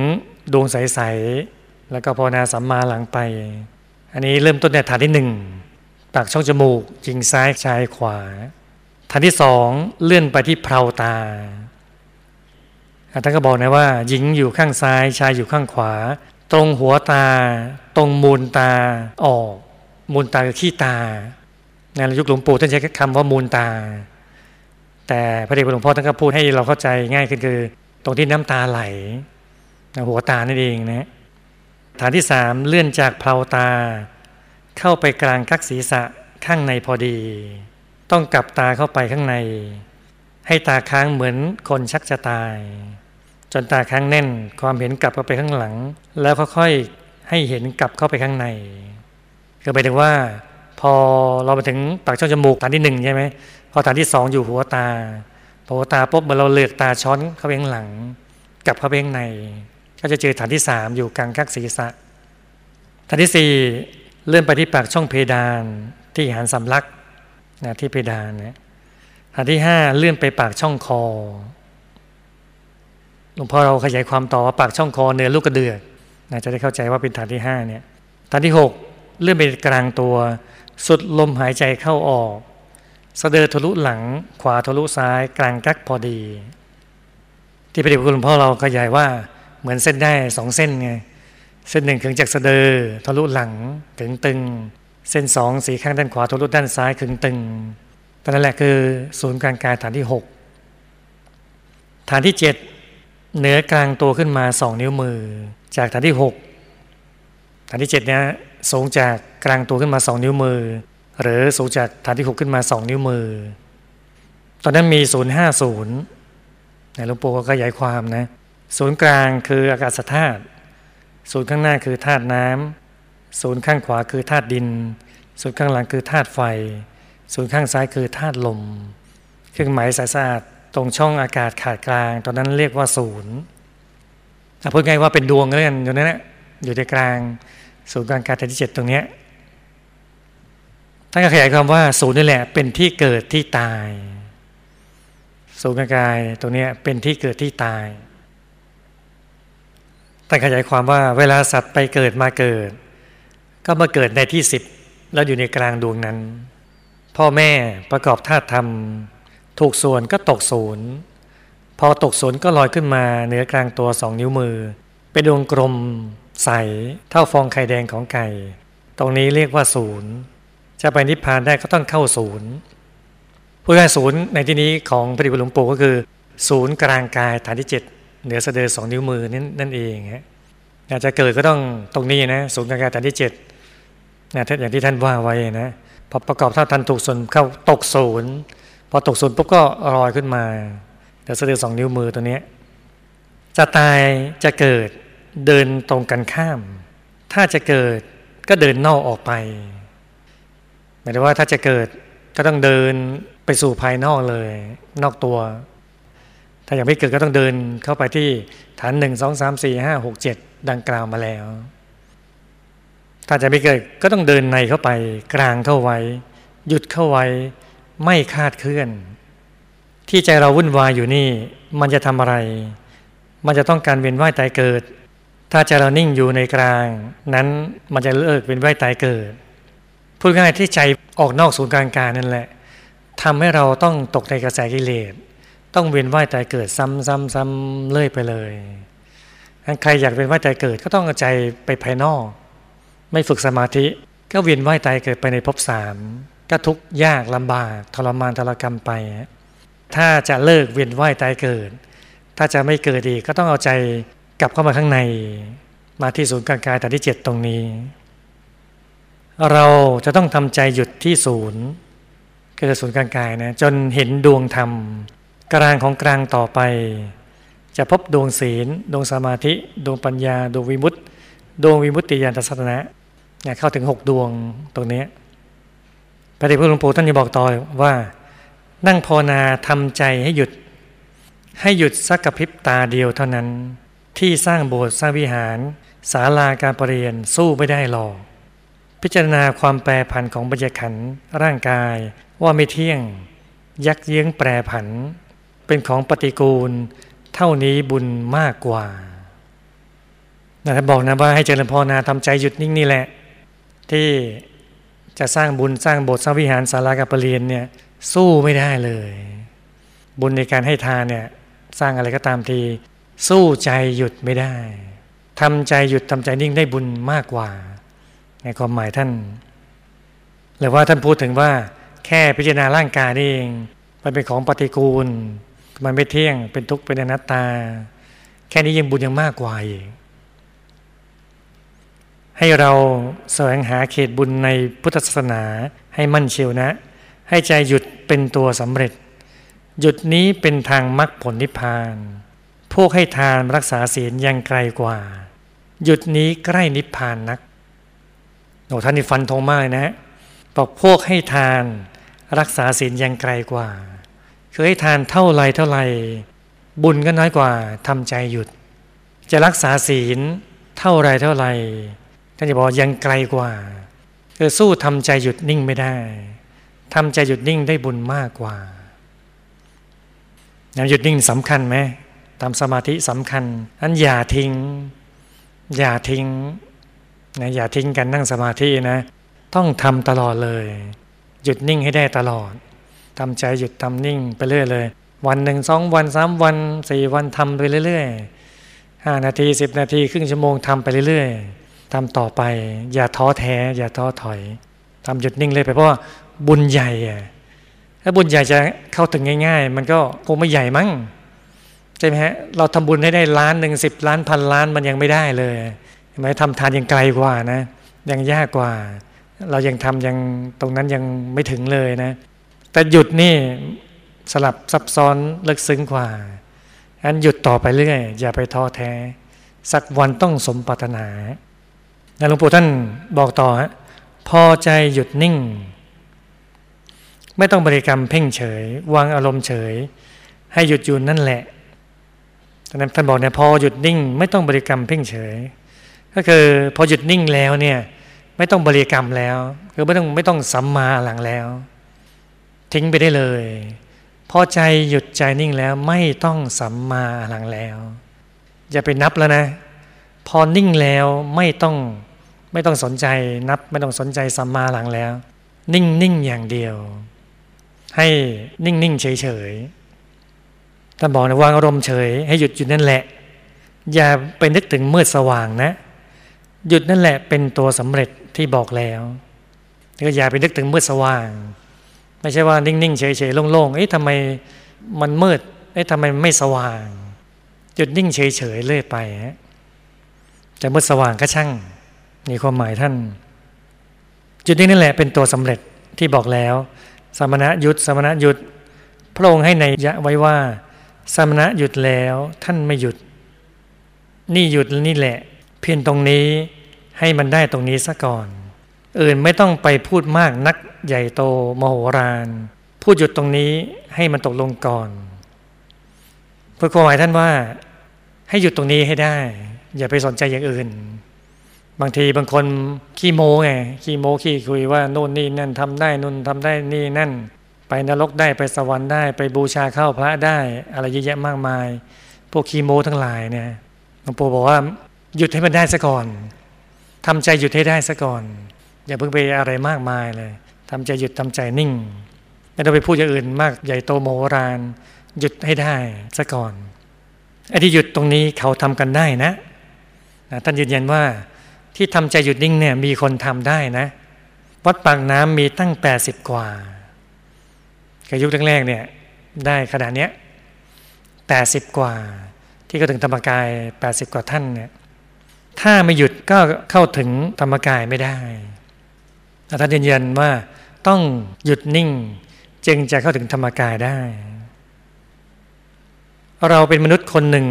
ดวงใสแล้วก็ภาวนาสัมมาหลังไป อันนี้เริ่มต้นในฐานที่หนึ่งปากช่องจมูกจิงซ้ายชายขวา ฐานที่สองเลื่อนไปที่เพราตาท่านก็บอกนะว่า หญิงอยู่ข้างซ้ายชายอยู่ข้างขวา ตรงหัวตา ตรงมูลตาออก มูลตาคือขี้ตาในยุคหลวงปู่ท่านใช้คำว่ามูลตา แต่พระเดชพระหลวงพ่อท่านก็พูดให้เราเข้าใจง่ายขึ้นคือ ตรงที่น้ำตาไหลหัวตานั่นเองนะฐานที่สามเลื่อนจากเพลาตา เข้าไปกลางกักศีรษะข้างในพอดี ต้องกลับตาเข้าไปข้างใน ให้ตาค้างเหมือนคนชักจะตาย จนตาค้างแน่นความเห็นกลับเข้าไปข้างหลัง แล้วค่อยๆให้เห็นกลับเข้าไปข้างใน คือหมายถึงว่า พอเราไปถึงปากช่องจมูกฐานที่หนึ่งใช่ไหมพอฐานที่สองอยู่หัวตาพอหัวตาปุ๊บเมื่อเราเลือกตาช้อนเข้าไปข้างหลังกลับเข้าไปข้างใน ก็จะเจอฐานที่สามอยู่กลางคักศีรษะฐานที่สี่เลื่อนไปที่ปากช่องเพดานที่หันสำลักนะที่เพดานนะฐานที่ห้าเลื่อนไปปากช่องคอหลวงพ่อเราขยายความต่อว่าปากช่องคอเนื้อลูกกระเดือกนะจะได้เข้าใจว่าเป็นฐานที่ห้าเนี่ยฐานที่หก เลื่อนไปกลางตัว สุดลมหายใจเข้าออกสะเดือทะลุหลัง ขวาทะลุซ้ายกลางกักพอดี ที่พระเดชคุณหลวงพ่อเราขยายว่าเหมือนเส้นได้สองเส้นไงเส้นหนึ่งขึงจากสะเดอทะลุหลังขึงตึง เส้นสองสีข้างด้านขวาทะลุด้านซ้ายขึงตึงตอนนั้นแหละคือศูนย์กลางกายฐานที่หกฐานที่เจ็ดเหนือกลางตัวขึ้นมาสองนิ้วมือ จากฐานที่หกฐานที่เจ็ดเนี้ย สูงจากกลางตัวขึ้นมาสองนิ้วมือ หรือสูงจากฐานที่หกขึ้นมาสองนิ้วมือ ตอนนั้นมีศูนย์ห้าศูนย์ในหลวงปู่ก็ขยายความนะศูนย์กลางคืออากาศธาตุศูนย์ข้างหน้าคือธาตุน้ำศูนย์ข้างขวาคือธาตุดิน ศูนย์ข้างหลังคือธาตุไฟ ศูนย์ข้างซ้ายคือธาตุลม เครื่องหมายสายสะอาดตรงช่องอากาศขาดกลาง ตอนนั้นเรียกว่าศูนย์พูดง่ายว่าเป็นดวงแล้วกันอยู่นั่นแหละอยู่ในกลาง ศูนย์กลางกายที่เจ็ดตรงนี้ท่านก็ขยายความว่าศูนย์นี่แหละ เป็นที่เกิดที่ตาย ศูนย์กลางกายตรงนี้เป็นที่เกิดที่ตายแต่ขยายความว่าเวลาสัตว์ไปเกิดมาเกิด ก็มาเกิดในที่สิบแล้วอยู่ในกลางดวงนั้น พ่อแม่ประกอบธาตุธรรม ถูกส่วนก็ตกศูนย์พอตกศูนย์ก็ลอยขึ้นมาเหนือกลางตัวสองนิ้วมือ เป็นดวงกลม ใสเท่าฟองไข่แดงของไก่ ตรงนี้เรียกว่าศูนย์จะไปนิพพานได้ก็ต้องเข้าศูนย์ผู้ได้ศูนย์ในที่นี้ของพระดิบหลวงปู่ก็คือ ศูนย์กลางกายฐานที่เจ็ดเหนือสะดือสองนิ้วมือนั่นนั่นเองฮะอยากจะเกิดก็ต้องตรงนี้นะศูนย์กลางกายฐานที่เจ็ดนะท่อย่างที่ท่านว่าไว้นะพอประกอบเท่าทันถูกส่วนเข้าตกศูนย์พอตกศูนย์ปุ๊บก็ลอยขึ้นมาเดี๋ยวสะดือสองนิ้วมือตัวนี้จะตายจะเกิด เดินตรงกันข้าม ถ้าจะเกิดก็เดินนอกออกไปหมายถึงว่าถ้าจะเกิดก็ต้องเดินไปสู่ภายนอกเลย นอกตัว ถ้าอยากไม่เกิดก็ต้องเดินเข้าไปที่ฐานหนึ่งสองสามสี่ห้าหกเจ็ดดังกล่าวมาแล้ว ถ้าจะไม่เกิดก็ต้องเดินในเข้าไป กลางเข้าไว้ หยุดเข้าไว้ ไม่คาดเคลื่อน ที่ใจเราวุ่นวายอยู่นี่ มันจะทำอะไร มันจะต้องการเวียนว่ายตายเกิด ถ้าใจเรานิ่งอยู่ในกลาง นั้นมันจะเลิกเวียนว่ายตายเกิด พูดง่ายที่ใจออกนอกศูนย์กลางกายนั่นแหละทำให้เราต้องตกในกระแสกิเลส ต้องเวียนว่ายตายเกิดซ้ำซ้ำซ้ำเลื่อยไปเลยใครอยากเวียนว่ายตายเกิดก็ต้องเอาใจไปภายนอก ไม่ฝึกสมาธิ ก็เวียนว่ายตายเกิดไปในภพสามก็ทุกข์ยากลำบากทรมานทรกรรมไป ถ้าจะเลิกเวียนว่ายตายเกิด ถ้าจะไม่เกิดอีกก็ต้องเอาใจ กลับเข้ามาข้างในมาที่ศูนย์กลางกายแต่ที่เจ็ดตรงนี้ เราจะต้องทำใจหยุดที่ศูนย์ก็คือศูนย์กลางกายนะจนเห็นดวงธรรม กลางของกลางต่อไป จะพบดวงศีล ดวงสมาธิ ดวงปัญญา ดวงวิมุตติ ดวงวิมุตติญาณทัศนะเนี่ยเข้าถึงหกดวงตรงนี้พระเดชพระหลวงปู่ท่านยังบอกต่อว่า นั่งภาวนาทำใจให้หยุด ให้หยุดสักกระพริบตาเดียวเท่านั้น ที่สร้างโบสถ์สร้างวิหารศาลาการประเรียนสู้ไม่ได้หรอกพิจารณาความแปรผันของบรรยากาศร่างกายว่าไม่เที่ยง ยักเยื้องแปรผัน เป็นของปฏิกูล เท่านี้บุญมากกว่านะท่าบอกนะว่าให้เจริญพอนาทำใจหยุดนิ่งนี่แหละ ที่จะสร้างบุญสร้างโบสถ์สร้างวิหารศาลาการประเรียนเนี่ยสู้ไม่ได้เลย บุญในการให้ทานเนี่ยสร้างอะไรก็ตามที สู้ใจหยุดไม่ได้ทำใจหยุดทำใจนิ่งได้บุญมากกว่า ในความหมายท่านหรือว่าท่านพูดถึงว่า แค่พิจารณาร่างกายนี่เอง มันเป็นของปฏิกูล มันไม่เที่ยงเป็นทุกข์เป็นอนัตตา แค่นี้ยังบุญยังมากกว่าอีกให้เราแสวงหาเขตบุญในพุทธศาสนาให้มั่นเชียวนะ ให้ใจหยุดเป็นตัวสำเร็จ หยุดนี้เป็นทางมรรคผลนิพพาน พวกให้ทานรักษาศีลยังไกลกว่า หยุดนี้ใกล้นิพพานนักโอ้ท่านนี่ฟันธงมากนะบอกพวกให้ทานรักษาศีลยังไกลกว่า คือให้ทานเท่าไรเท่าไรบุญก็น้อยกว่าทำใจหยุด จะรักษาศีลเท่าไรเท่าไรท่านจะบอกยังไกลกว่าคือสู้ทำใจหยุดนิ่งไม่ได้ทำใจหยุดนิ่งได้บุญมากกว่าหยุดนิ่งสำคัญไหม ทำสมาธิสำคัญอันอย่าทิ้ง อย่าทิ้งนะอย่าทิ้งกันนั่งสมาธินะ ต้องทำตลอดเลย หยุดนิ่งให้ได้ตลอดทำใจหยุดทำนิ่งไปเรื่อยเลย วันหนึ่งสองวันสามวันสี่วันทำไปเรื่อยๆห้านาทีสิบนาทีครึ่งชั่วโมงทำไปเรื่อยๆทำต่อไป อย่าท้อแท้ อย่าท้อถอยทำหยุดนิ่งเลยไปเพราะว่าบุญใหญ่อะถ้าบุญใหญ่จะเข้าถึงง่าย ๆ มันก็คงไม่ใหญ่มั้ง ใช่ไหมฮะเราทำบุญให้ได้ล้านหนึ่งสิบล้านพันล้านมันยังไม่ได้เลยใช่ไหมทำทานยังไกลกว่านะยังยากกว่า เรายังทำยังตรงนั้นยังไม่ถึงเลยนะ แต่หยุดนี่สลับซับซ้อนลึกซึ้งกว่าอันหยุดต่อไปเรื่อยอย่าไปท้อแท้ สักวันต้องสมปรารถนาหลวงปู่ท่านบอกต่อฮะพอใจหยุดนิ่ง ไม่ต้องบริกรรมเพ่งเฉย วางอารมณ์เฉย ให้หยุดอยู่นั่นแหละ ท่านบอกเนี่ยพอหยุดนิ่งไม่ต้องบริกรรมเพ่งเฉย ก็คือพอหยุดนิ่งแล้วเนี่ยไม่ต้องบริกรรมแล้วคือไม่ต้องไม่ต้องสัมมาหลังแล้ว ทิ้งไปได้เลย พอใจหยุดใจนิ่งแล้วไม่ต้องสัมมาหลังแล้วอย่าไปนับแล้วนะ พอนิ่งแล้วไม่ต้องไม่ต้องสนใจนับ ไม่ต้องสนใจสัมมาหลังแล้ว นิ่งนิ่งอย่างเดียว ให้นิ่งนิ่งเฉยเฉย ท่านบอกนะวางอารมณ์เฉย ให้หยุดอยู่นั่นแหละ อย่าไปนึกถึงมืดสว่างนะ หยุดนั่นแหละเป็นตัวสำเร็จที่บอกแล้วก็อย่าไปนึกถึงมืดสว่าง ไม่ใช่ว่านิ่งๆเฉยๆโล่งๆเอ๊ะทำไมมันมืดเอ๊ะทำไมไม่สว่าง หยุดนิ่งเฉยๆเรื่อยไปฮะจะมืดสว่างก็ช่างนี่ความหมายท่าน จุดนี้นั่นแหละเป็นตัวสำเร็จที่บอกแล้ว สมณะหยุดสมณะหยุดพระองค์ให้ในยะไว้ว่า สมณะหยุดแล้วท่านไม่หยุด นี่หยุดนี่แหละ เพียงตรงนี้ให้มันได้ตรงนี้ซะก่อน อื่นไม่ต้องไปพูดมากนักใหญ่โตมโหฬารพูดหยุดตรงนี้ให้มันตกลงก่อนเพื่อความหมายท่านว่า ให้หยุดตรงนี้ให้ได้ อย่าไปสนใจอย่างอื่น บางทีบางคนขี้โม้ไงขี้โม้ขี้คุยว่าโน่นนี่นั่นทำได้นู่นทำได้นี่นั่น ไปนรกได้ไปสวรรค์ได้ ไปบูชาเข้าพระได้ อะไรเยอะแยะมากมาย พวกขี้โมทั้งหลายเนี่ยหลวงปู่บอกว่าหยุดให้มันได้ซะก่อนทำใจหยุดให้ได้ซะก่อน อย่าเพิ่งไปอะไรมากมายเลยทำใจหยุดทำใจนิ่งไม่ต้องไปพูดอย่างอื่นมากใหญ่โตโมโหรานหยุดให้ได้ซะก่อนไอ้ที่หยุดตรงนี้เขาทำกันได้นะนะท่านยืนยันว่าที่ทำใจหยุดนิ่งเนี่ยมีคนทำได้นะ วัดปากน้ำมีตั้งแปดสิบกว่า กับยุคแรกๆเนี่ยได้ขนาดเนี้ยแปดสิบกว่า ที่ก็ถึงธรรมกายแปดสิบกว่าท่านเนี่ยถ้าไม่หยุดก็เข้าถึงธรรมกายไม่ได้ท่านยืนยันว่าต้องหยุดนิ่งจึงจะเข้าถึงธรรมกายได้ เราเป็นมนุษย์คนหนึ่ง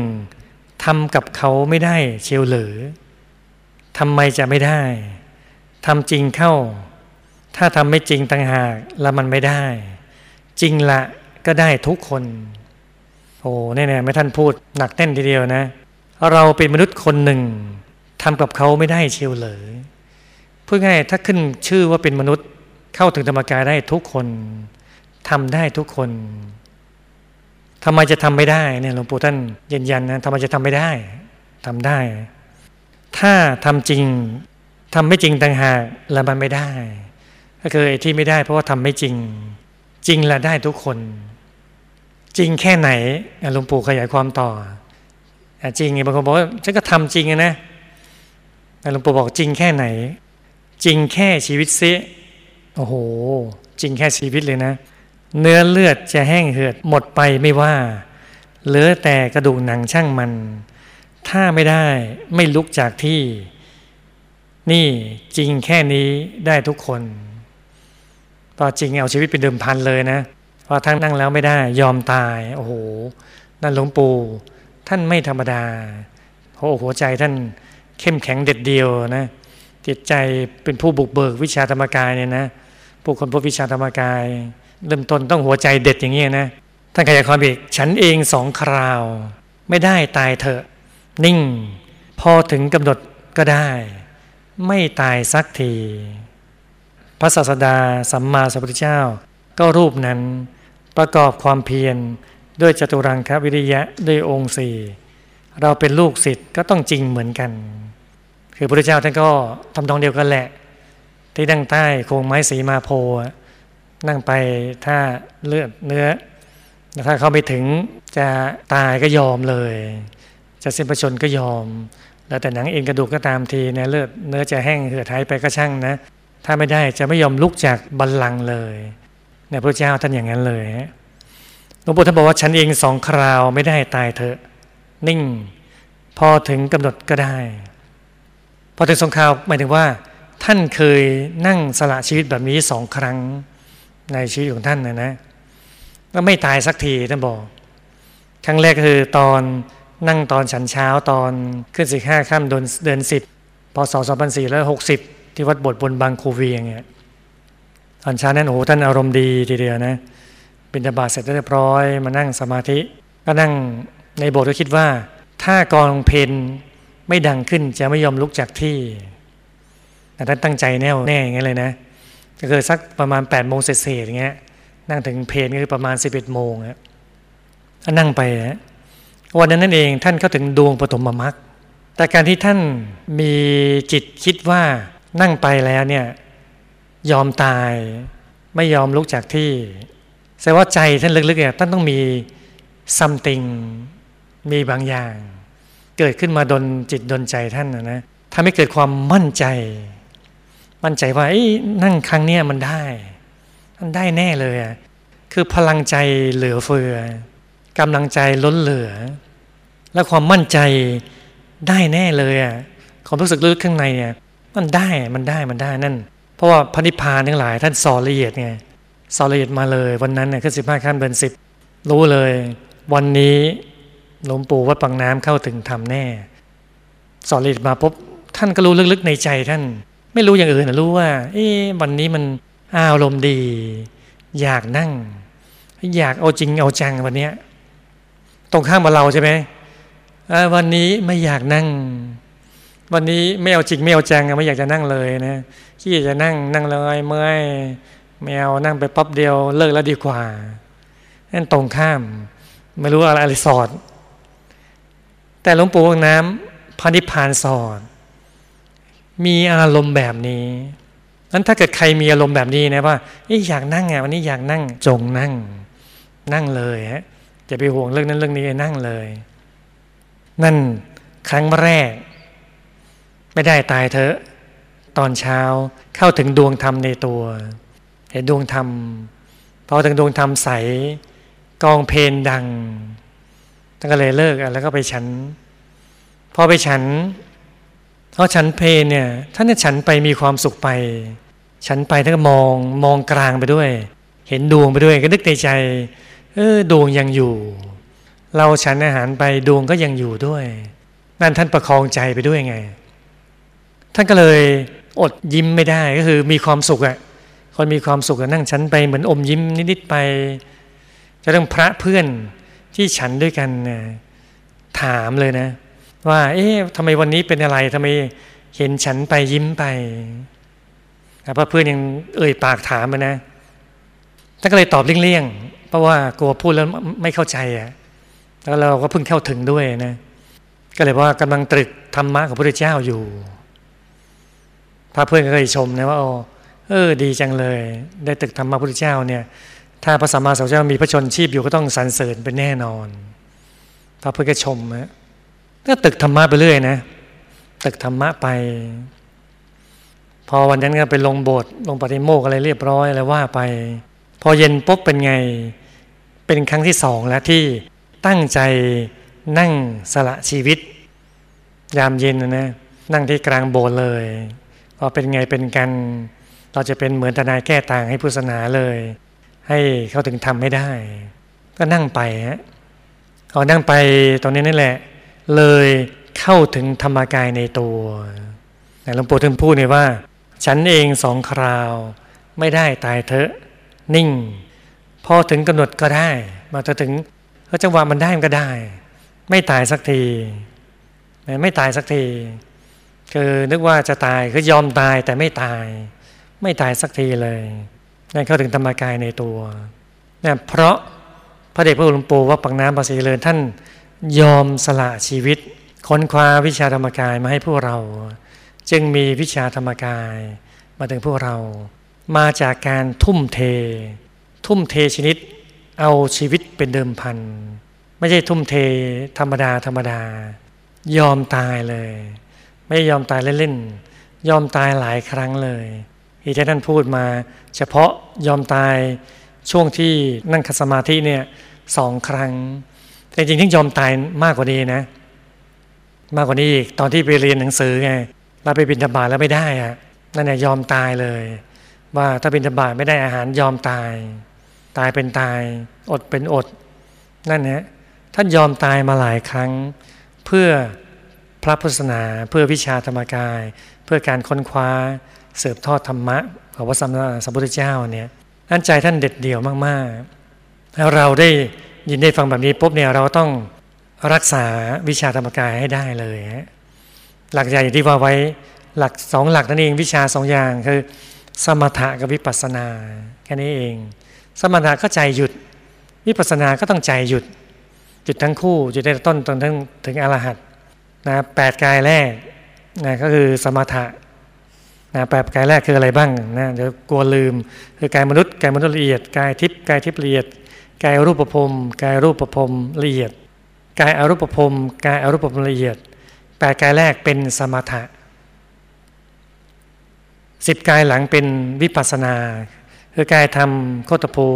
ทำกับเขาไม่ได้เชียวหรือทำไมจะไม่ได้ทำจริงเข้า ถ้าทำไม่จริงต่างหากแล้วมันไม่ได้ จริงละก็ได้ทุกคน โอ้แน่ๆไม่ท่านพูดหนักแน่นทีเดียวนะ เราเป็นมนุษย์คนหนึ่งทำกับเขาไม่ได้เชียวเลยพูดง่ายถ้าขึ้นชื่อว่าเป็นมนุษย์เข้าถึงธรรมกายได้ทุกคนทำได้ทุกคนทำไมจะทำไม่ได้เนี่ยหลวงปู่ท่านยืนยันนะทำไมจะทำไม่ได้ทำได้ ถ้าทำจริงทำไม่จริงต่างหากแล้วมันไม่ได้ ก็คือไอ้ที่ไม่ได้เพราะว่าทำไม่จริง จริงละได้ทุกคน จริงแค่ไหนหลวงปู่ขยายความต่อจริงไงบางคนบอกว่าฉันก็ทำจริงนะหลวงปู่บอกจริงแค่ไหน จริงแค่ชีวิตเสียโอ้โห จริงแค่ชีวิตเลยนะ เนื้อเลือดจะแห้งเหือดหมดไปไม่ว่า เหลือแต่กระดูกหนังช่างมัน ถ้าไม่ได้ไม่ลุกจากที่ นี่จริงแค่นี้ได้ทุกคน ต่อจริงเอาชีวิตเป็นเดิมพันเลยนะพอทั้งนั่งแล้วไม่ได้ยอมตาย โอ้โห นั่นหลวงปู่ท่านไม่ธรรมดาโอ้โหใจท่านเข้มแข็งเด็ดเดียวนะจิตใจเป็นผู้บุกเบิกวิชาธรรมกายเนี่ยนะผู้คนพบวิชาธรรมกาย เริ่มต้นต้องหัวใจเด็ดอย่างนี้นะท่านขยายความอีกฉันเองสองคราว ไม่ได้ตายเถอะ นิ่ง พอถึงกำหนดก็ได้ ไม่ตายสักที พระศาสดาสัมมาสัมพุทธเจ้า ก็รูปนั้นประกอบความเพียรด้วยจตุรังควิริยะด้วยองค์สี่เราเป็นลูกศิษย์ก็ต้องจริงเหมือนกัน คือพระเจ้าท่านก็ทำตองเดียวกันแหละ ที่ดั้งใต้โคงไม้สีมาโพนั่งไปถ้าเลือดเนื้อถ้าเขาไม่ถึงจะตายก็ยอมเลย จะสิ้นประชนก็ยอม แล้วแต่หนังเอ็นกระดูกก็ตามทีนะเลือดเนื้อจะแห้งเหือดหายไปก็ช่างนะ ถ้าไม่ได้จะไม่ยอมลุกจากบัลลังก์เลยเนี่ยพระเจ้าท่านอย่างนั้นเลยหลวงปู่ท่านบอกว่าฉันเองสองคราวไม่ได้ตายเถอะ นิ่ง พอถึงกำหนดก็ได้ พอถึงสองคราวหมายถึงว่า ท่านเคยนั่งสละชีวิตแบบนี้สองครั้งในชีวิตของท่านนะนะก็ไม่ตายสักทีท่านบอกครั้งแรกคือตอนนั่งตอนฉันเช้าตอนขึ้นสิบห้าค่ำเดือนสิบพศสองพันสี่ร้อยหกสิบ ที่วัดบทบนบางคูเวียงเนี่ยตอนเช้านั้นโอ้โหท่านอารมณ์ดีทีเดียวนะบิณฑบาตเสร็จเรียบร้อย มานั่งสมาธิ ก็นั่งในโบสถ์ก็คิดว่า ถ้ากองเพนไม่ดังขึ้นจะไม่ยอมลุกจากที่แต่ท่านตั้งใจแน่วแน่อย่างเงี้ยเลยนะก็คือสักประมาณ8ปดโมงเศษๆอย่างเงี้ยนั่งถึงเพนก็คือประมาณ 11บเอ็ดโมงอะนั่งไปนะวันนั้นนั่นเองท่านเข้าถึงดวงปฐมมรรคแต่การที่ท่านมีจิตคิดว่า นั่งไปแล้วเนี่ย ยอมตาย ไม่ยอมลุกจากที่แสดงว่าใจท่านลึกๆเนี่ยท่านต้องมี something มีบางอย่าง เกิดขึ้นมาดนจิตดนใจท่านนะนะทำให้เกิดความมั่นใจ มั่นใจว่านั่งครั้งนี้มันได้มันได้แน่เลยอะคือพลังใจเหลือเฟือกำลังใจล้นเหลือ และความมั่นใจได้แน่เลยอะความรู้สึกลึกข้างในเนี่ย มันได้มันได้มันได้นั่น เพราะว่าพระนิพพานทั้งหลาย ท่านสอนละเอียดไงสอนละเอียดมาเลย วันนั้นเนี่ยขึ้นสิบห้าขั้นเดือนสิบรู้เลย วันนี้หลวงปู่วัดปังน้ำเข้าถึงธรรมแน่ สอนละเอียดมาปุ๊บท่านก็รู้ลึกๆในใจท่าน ไม่รู้อย่างอื่นนะรู้ว่า เอ๊วันนี้มันอารมณ์ดี อยากนั่ง อยากเอาจริงเอาจังวันเนี้ยตรงข้ามกับเราใช่ไหมวันนี้ไม่อยากนั่ง วันนี้ไม่เอาจริงไม่เอาจังไม่อยากจะนั่งเลยนะขี้จะนั่งนั่งเลยเมื่อยไม่เอานั่งไปป๊อบเดียวเลิกแล้วดีกว่านั่นตรงข้าม ไม่รู้อะไรอะไรสอนแต่หลวงปู่วังน้ำพันิพานสอนมีอารมณ์แบบนี้นั้นถ้าเกิดใครมีอารมณ์แบบนี้นะว่าอยากนั่งไงวันนี้อยากนั่งจงนั่ง นั่งเลยฮะจะไปห่วงเรื่องนั้นเรื่องนี้นั่งเลย นั่นครั้งแรก ไม่ได้ตายเถอะ ตอนเช้าเข้าถึงดวงธรรมในตัว เห็นดวงธรรมพอถึงดวงธรรมใสกองเพลนดังตั้งก็เลยเลิกแล้วก็ไปฉัน พอไปฉันพราะฉันเพลเนี่ยท่านฉันไปมีความสุขไป ฉันไปท่านก็มองมองกลางไปด้วย เห็นดวงไปด้วยก็นึกในใจ เออดวงยังอยู่ เราฉันอาหารไปดวงก็ยังอยู่ด้วย นั่นท่านประคองใจไปด้วยไง ท่านก็เลยอดยิ้มไม่ได้ก็คือมีความสุขอะคนมีความสุขนั่งฉันไปเหมือนอมยิ้มนิดๆไป จะต้องพระเพื่อนที่ฉันด้วยกันนะถามเลยนะ ว่า เอ๊ะทำไมวันนี้เป็นอะไรทำไมเห็นฉันไปยิ้มไปพระเพื่อนยังเอ่ยปากถามมานะท่านก็เลยตอบเลี่ยงๆเพราะว่ากลัวพูดแล้วไม่เข้าใจอะแล้วเราก็เพิ่งเข้าถึงด้วยนะ ก็เลยว่ากำลังตรึกธรรมะของพระพุทธเจ้าอยู่ พระเพื่อนก็เลยชมนะว่าเออดีจังเลย ได้ตึกธรรมะพระพุทธเจ้าเนี่ย ถ้าพระสัมมาสัมพุทธเจ้ามีพระชนชีพอยู่ก็ต้องสรรเสริญเป็นแน่นอน พระพุทธชมนะก็ตึกธรรมะไปเรื่อยนะตึกธรรมะไป พอวันนั้นก็ไปลงโบสถ์ลงปฏิโมกอะไรเรียบร้อยอะไรว่าไป พอเย็นปุ๊บเป็นไง เป็นครั้งที่สองแล้วที่ตั้งใจนั่งสละชีวิต ยามเย็นนะนั่งที่กลางโบสถ์เลย พอเป็นไงเป็นกัน เราจะเป็นเหมือนทนายแก้ต่างให้พุทธศาสนาเลย ให้เขาถึงทำไม่ได้ ก็นั่งไปฮะพอนั่งไปตรงนี้นั่นแหละ เลยเข้าถึงธรรมกายในตัวหลวงปู่ท่านพูดเลยว่า ฉันเองสองคราว ไม่ได้ตายเถอะ นิ่ง พอถึงกำหนดก็ได้ มาถึงพอจังหวะมันได้มันก็ได้ ไม่ตายสักที ไม่ตายสักที คือนึกว่าจะตายคือยอมตายแต่ไม่ตาย ไม่ตายสักทีเลยนั่นเข้าถึงธรรมกายในตัวนี่ยเพราะพระเดชพระคุณหลวงปู่ว่าปังน้ำภาษีเลยท่านยอมสละชีวิต ค้นคว้าวิชาธรรมกายมาให้พวกเรา จึงมีวิชาธรรมกายมาถึงพวกเรา มาจากการทุ่มเท ทุ่มเทชนิดเอาชีวิตเป็นเดิมพัน ไม่ใช่ทุ่มเทธรรมดาธรรมดายอมตายเลย ไม่ยอมตายเล่นๆยอมตายหลายครั้งเลยที่ท่านพูดมา เฉพาะยอมตายช่วงที่นั่งคัสมาธิเนี่ยสองครั้งแต่จริงๆที่ยอมตายมากกว่านี้นะ มากกว่านี้อีกตอนที่ไปเรียนหนังสือไงเราไปบินธบาตแล้วไม่ได้อะนั่นแหละยยอมตายเลย ว่าถ้าบินธบาตไม่ได้อาหารยอมตาย ตายเป็นตาย อดเป็นอด นั่นนะท่านยอมตายมาหลายครั้ง เพื่อ ระพุทธศาสนาเพื่อวิชาธรรมกาย เพื่อการค้นคว้าเสิร์ฟทอดธรรมะของพระสัมมาสัมพุทธเจ้าเนี่ยนั่นใจท่านเด็ดเดี่ยวมากๆแล้วเราได้ยินได้ฟังแบบนี้ปุ๊บเนี่ยเราต้องรักษาวิชาธรรมกายให้ได้เลยฮะหลักใหญ่ที่ว่าไว้หลักสองหลักนั่นเองวิชาสองอย่างคือ สมถะกับวิปัสสนาแค่นี้เอง สมถะก็ใจหยุด วิปัสสนาก็ต้องใจหยุดหยุดทั้งคู่หยุดได้ต้นจนถึงถึงอรหัต นะแปดกายแรกนะก็คือสมถะนะแปดกายแรกคืออะไรบ้างนะเดี๋ยวกลัวลืม คือกายมนุษย์กายมนุษย์ละเอียดกายทิพย์กายทิพย์ละเอียดกายรูปภพกายรูปภพละเอียดกายอรูปภพกายอรูปภพละเอียดแปดกายแรกเป็นสมถะสิบกายหลังเป็นวิปัสนา คือกายทำโคตภู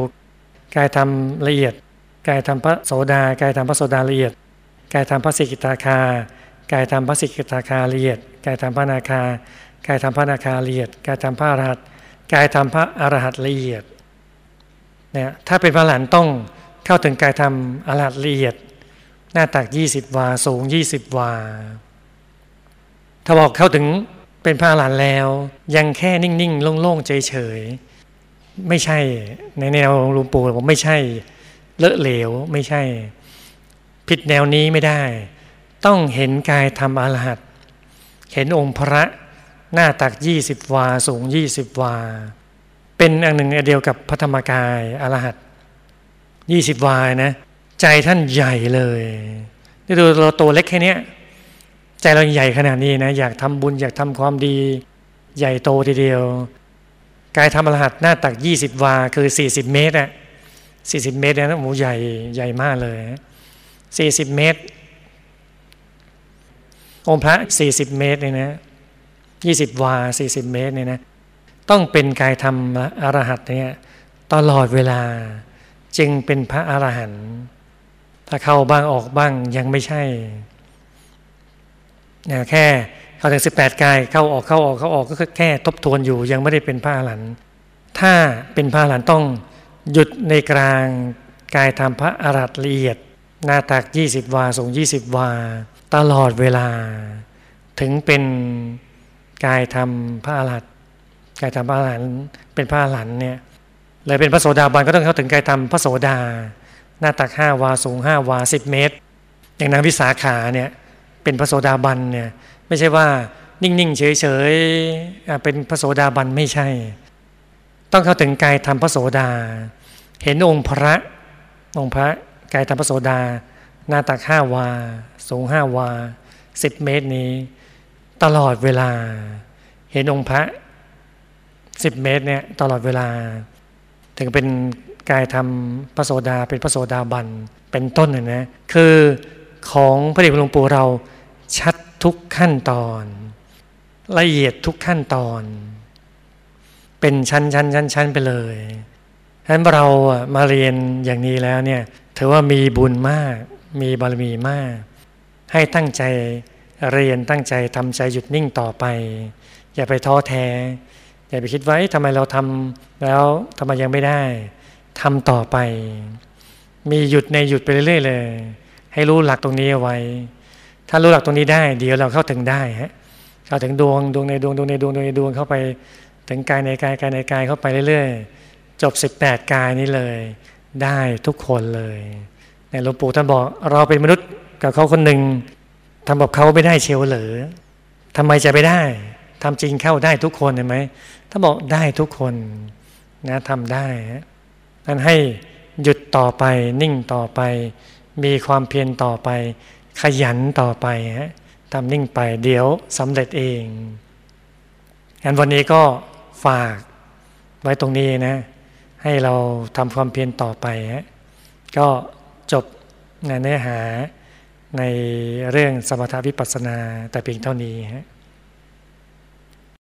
กายทำละเอียด กายทำพระโสดากายทำพระโสดาละเอียด กายทำพระสิกิตาคา กายทำพระสิกตาคาละเอียดกายทำพระนาคากายทำพระนาคาละเอียดกายทำพระอรหัตกายธรรมพระอรหัตละเอียดนี่ยถ้าเป็นพระหลานต้องเข้าถึงกายธรรมอรหัตละเอียด หน้าตัก 20 วาสูง 20 วา ถ้าบอกเข้าถึงเป็นพระอรหันแล้ว ยังแค่นิ่งๆโล่งๆเฉยๆไม่ใช่ในแนวหลวงปู่ผมไม่ใช่เลอะเหลวไม่ใช่ ผิดแนวนี้ไม่ได้ ต้องเห็นกายธรรมอรหัตเห็นองค์พระหน้าตัก20วาสูง20วา เป็นอันหนึ่งอันเดียวกับพระธรรมกายอรหัต20วานะใจท่านใหญ่เลยนี่ดูเราตัวเล็กแค่นี้ใจเราใหญ่ขนาดนี้นะอยากทำบุญอยากทำความดี ใหญ่โตทีเดียว กายธรรมอรหัตหน้าตัก20วาคือ40เมตรอะ40เมตรนะโอ้ใหญ่ใหญ่มากเลย40เมตร องค์พระ40เมตรเนี่ยนะ20วา40เมตรเนี่ยนะต้องเป็นกายธรรมอรหัตเนี่ยตลอดเวลา จึงเป็นพระอรหันต์ถ้าเข้าบ้างออกบ้างยังไม่ใช่นะแค่เข้าถึง18กายเข้าออกเข้าออกเข้าออกก็แค่ทบทวนอยู่ยังไม่ได้เป็นพระอรหันต์ถ้าเป็นพระอรหันต์ต้องหยุดในกลางกายธรรมพระอรหัตละเอียดหน้าตัก20วาสูง20วา ตลอดเวลา ถึงเป็นกายธรรมพระอรหันต์กายธรรมพระอรหันต์เป็นพระอรหันต์เนี่ยเลยเป็นพระโสดาบันก็ต้องเข้าถึงกายธรรมพระโสดา หน้าตัก5วาสูง5วา10เมตร อย่างนางวิสาขาเนี่ยเป็นพระโสดาบันเนี่ยไม่ใช่ว่านิ่งๆเฉยๆเป็นพระโสดาบันไม่ใช่ ต้องเข้าถึงกายธรรมพระโสดา เห็นองค์พระองค์พระกายธรรมพระโสดา หน้าตักห้าวา สูงห้าวาสิบเมตรนี้ ตลอดเวลา เห็นองค์พระสิบเมตรเนี่ยตลอดเวลา ถึงเป็นกายธรรมพระโสดาเป็นพระโสดาบันเป็นต้นนะนะคือของพระเดชพระหลวงปู่เราชัดทุกขั้นตอน ละเอียดทุกขั้นตอน เป็นชั้นชั้นชั้นชั้นไปเลยฉะนั้นเรามาเรียนอย่างนี้แล้วเนี่ยถือว่ามีบุญมาก มีบารมีมาก ให้ตั้งใจเรียนตั้งใจทำใจหยุดนิ่งต่อไป อย่าไปท้อแท้ อย่าไปคิดไว้ทำไมเราทำแล้วทำไมยังไม่ได้ทำต่อไป มีหยุดในหยุดไปเรื่อยๆเลย ให้รู้หลักตรงนี้เอาไว้ ถ้ารู้หลักตรงนี้ได้ เดี๋ยวเราเข้าถึงได้ฮะเข้าถึงดวงดวงในดวงดวงในดวงดวงในดวงเข้าไป ถึงกายในกายกายในกายเข้าไปเรื่อยๆจบ 18 กายนี้เลย ได้ทุกคนเลย ในหลวงปู่ท่านบอกเราเป็นมนุษย์กับเขาคนหนึ่งทำแบบเขาไม่ได้เชียวเหรอทำไมจะไม่ได้ ทำจริงเข้าได้ทุกคนเห็นไหมถ้าบอกได้ทุกคนนะทำได้นั้นให้หยุดต่อไปนิ่งต่อไป มีความเพียรต่อไป ขยันต่อไปฮะทำนิ่งไปเดี๋ยวสำเร็จเองงั้นวันนี้ก็ฝากไว้ตรงนี้นะ ให้เราทำความเพียรต่อไปฮะก็ เนื้อหาในเรื่องสมถวิปัสสนาแต่เพียงเท่านี้ฮะ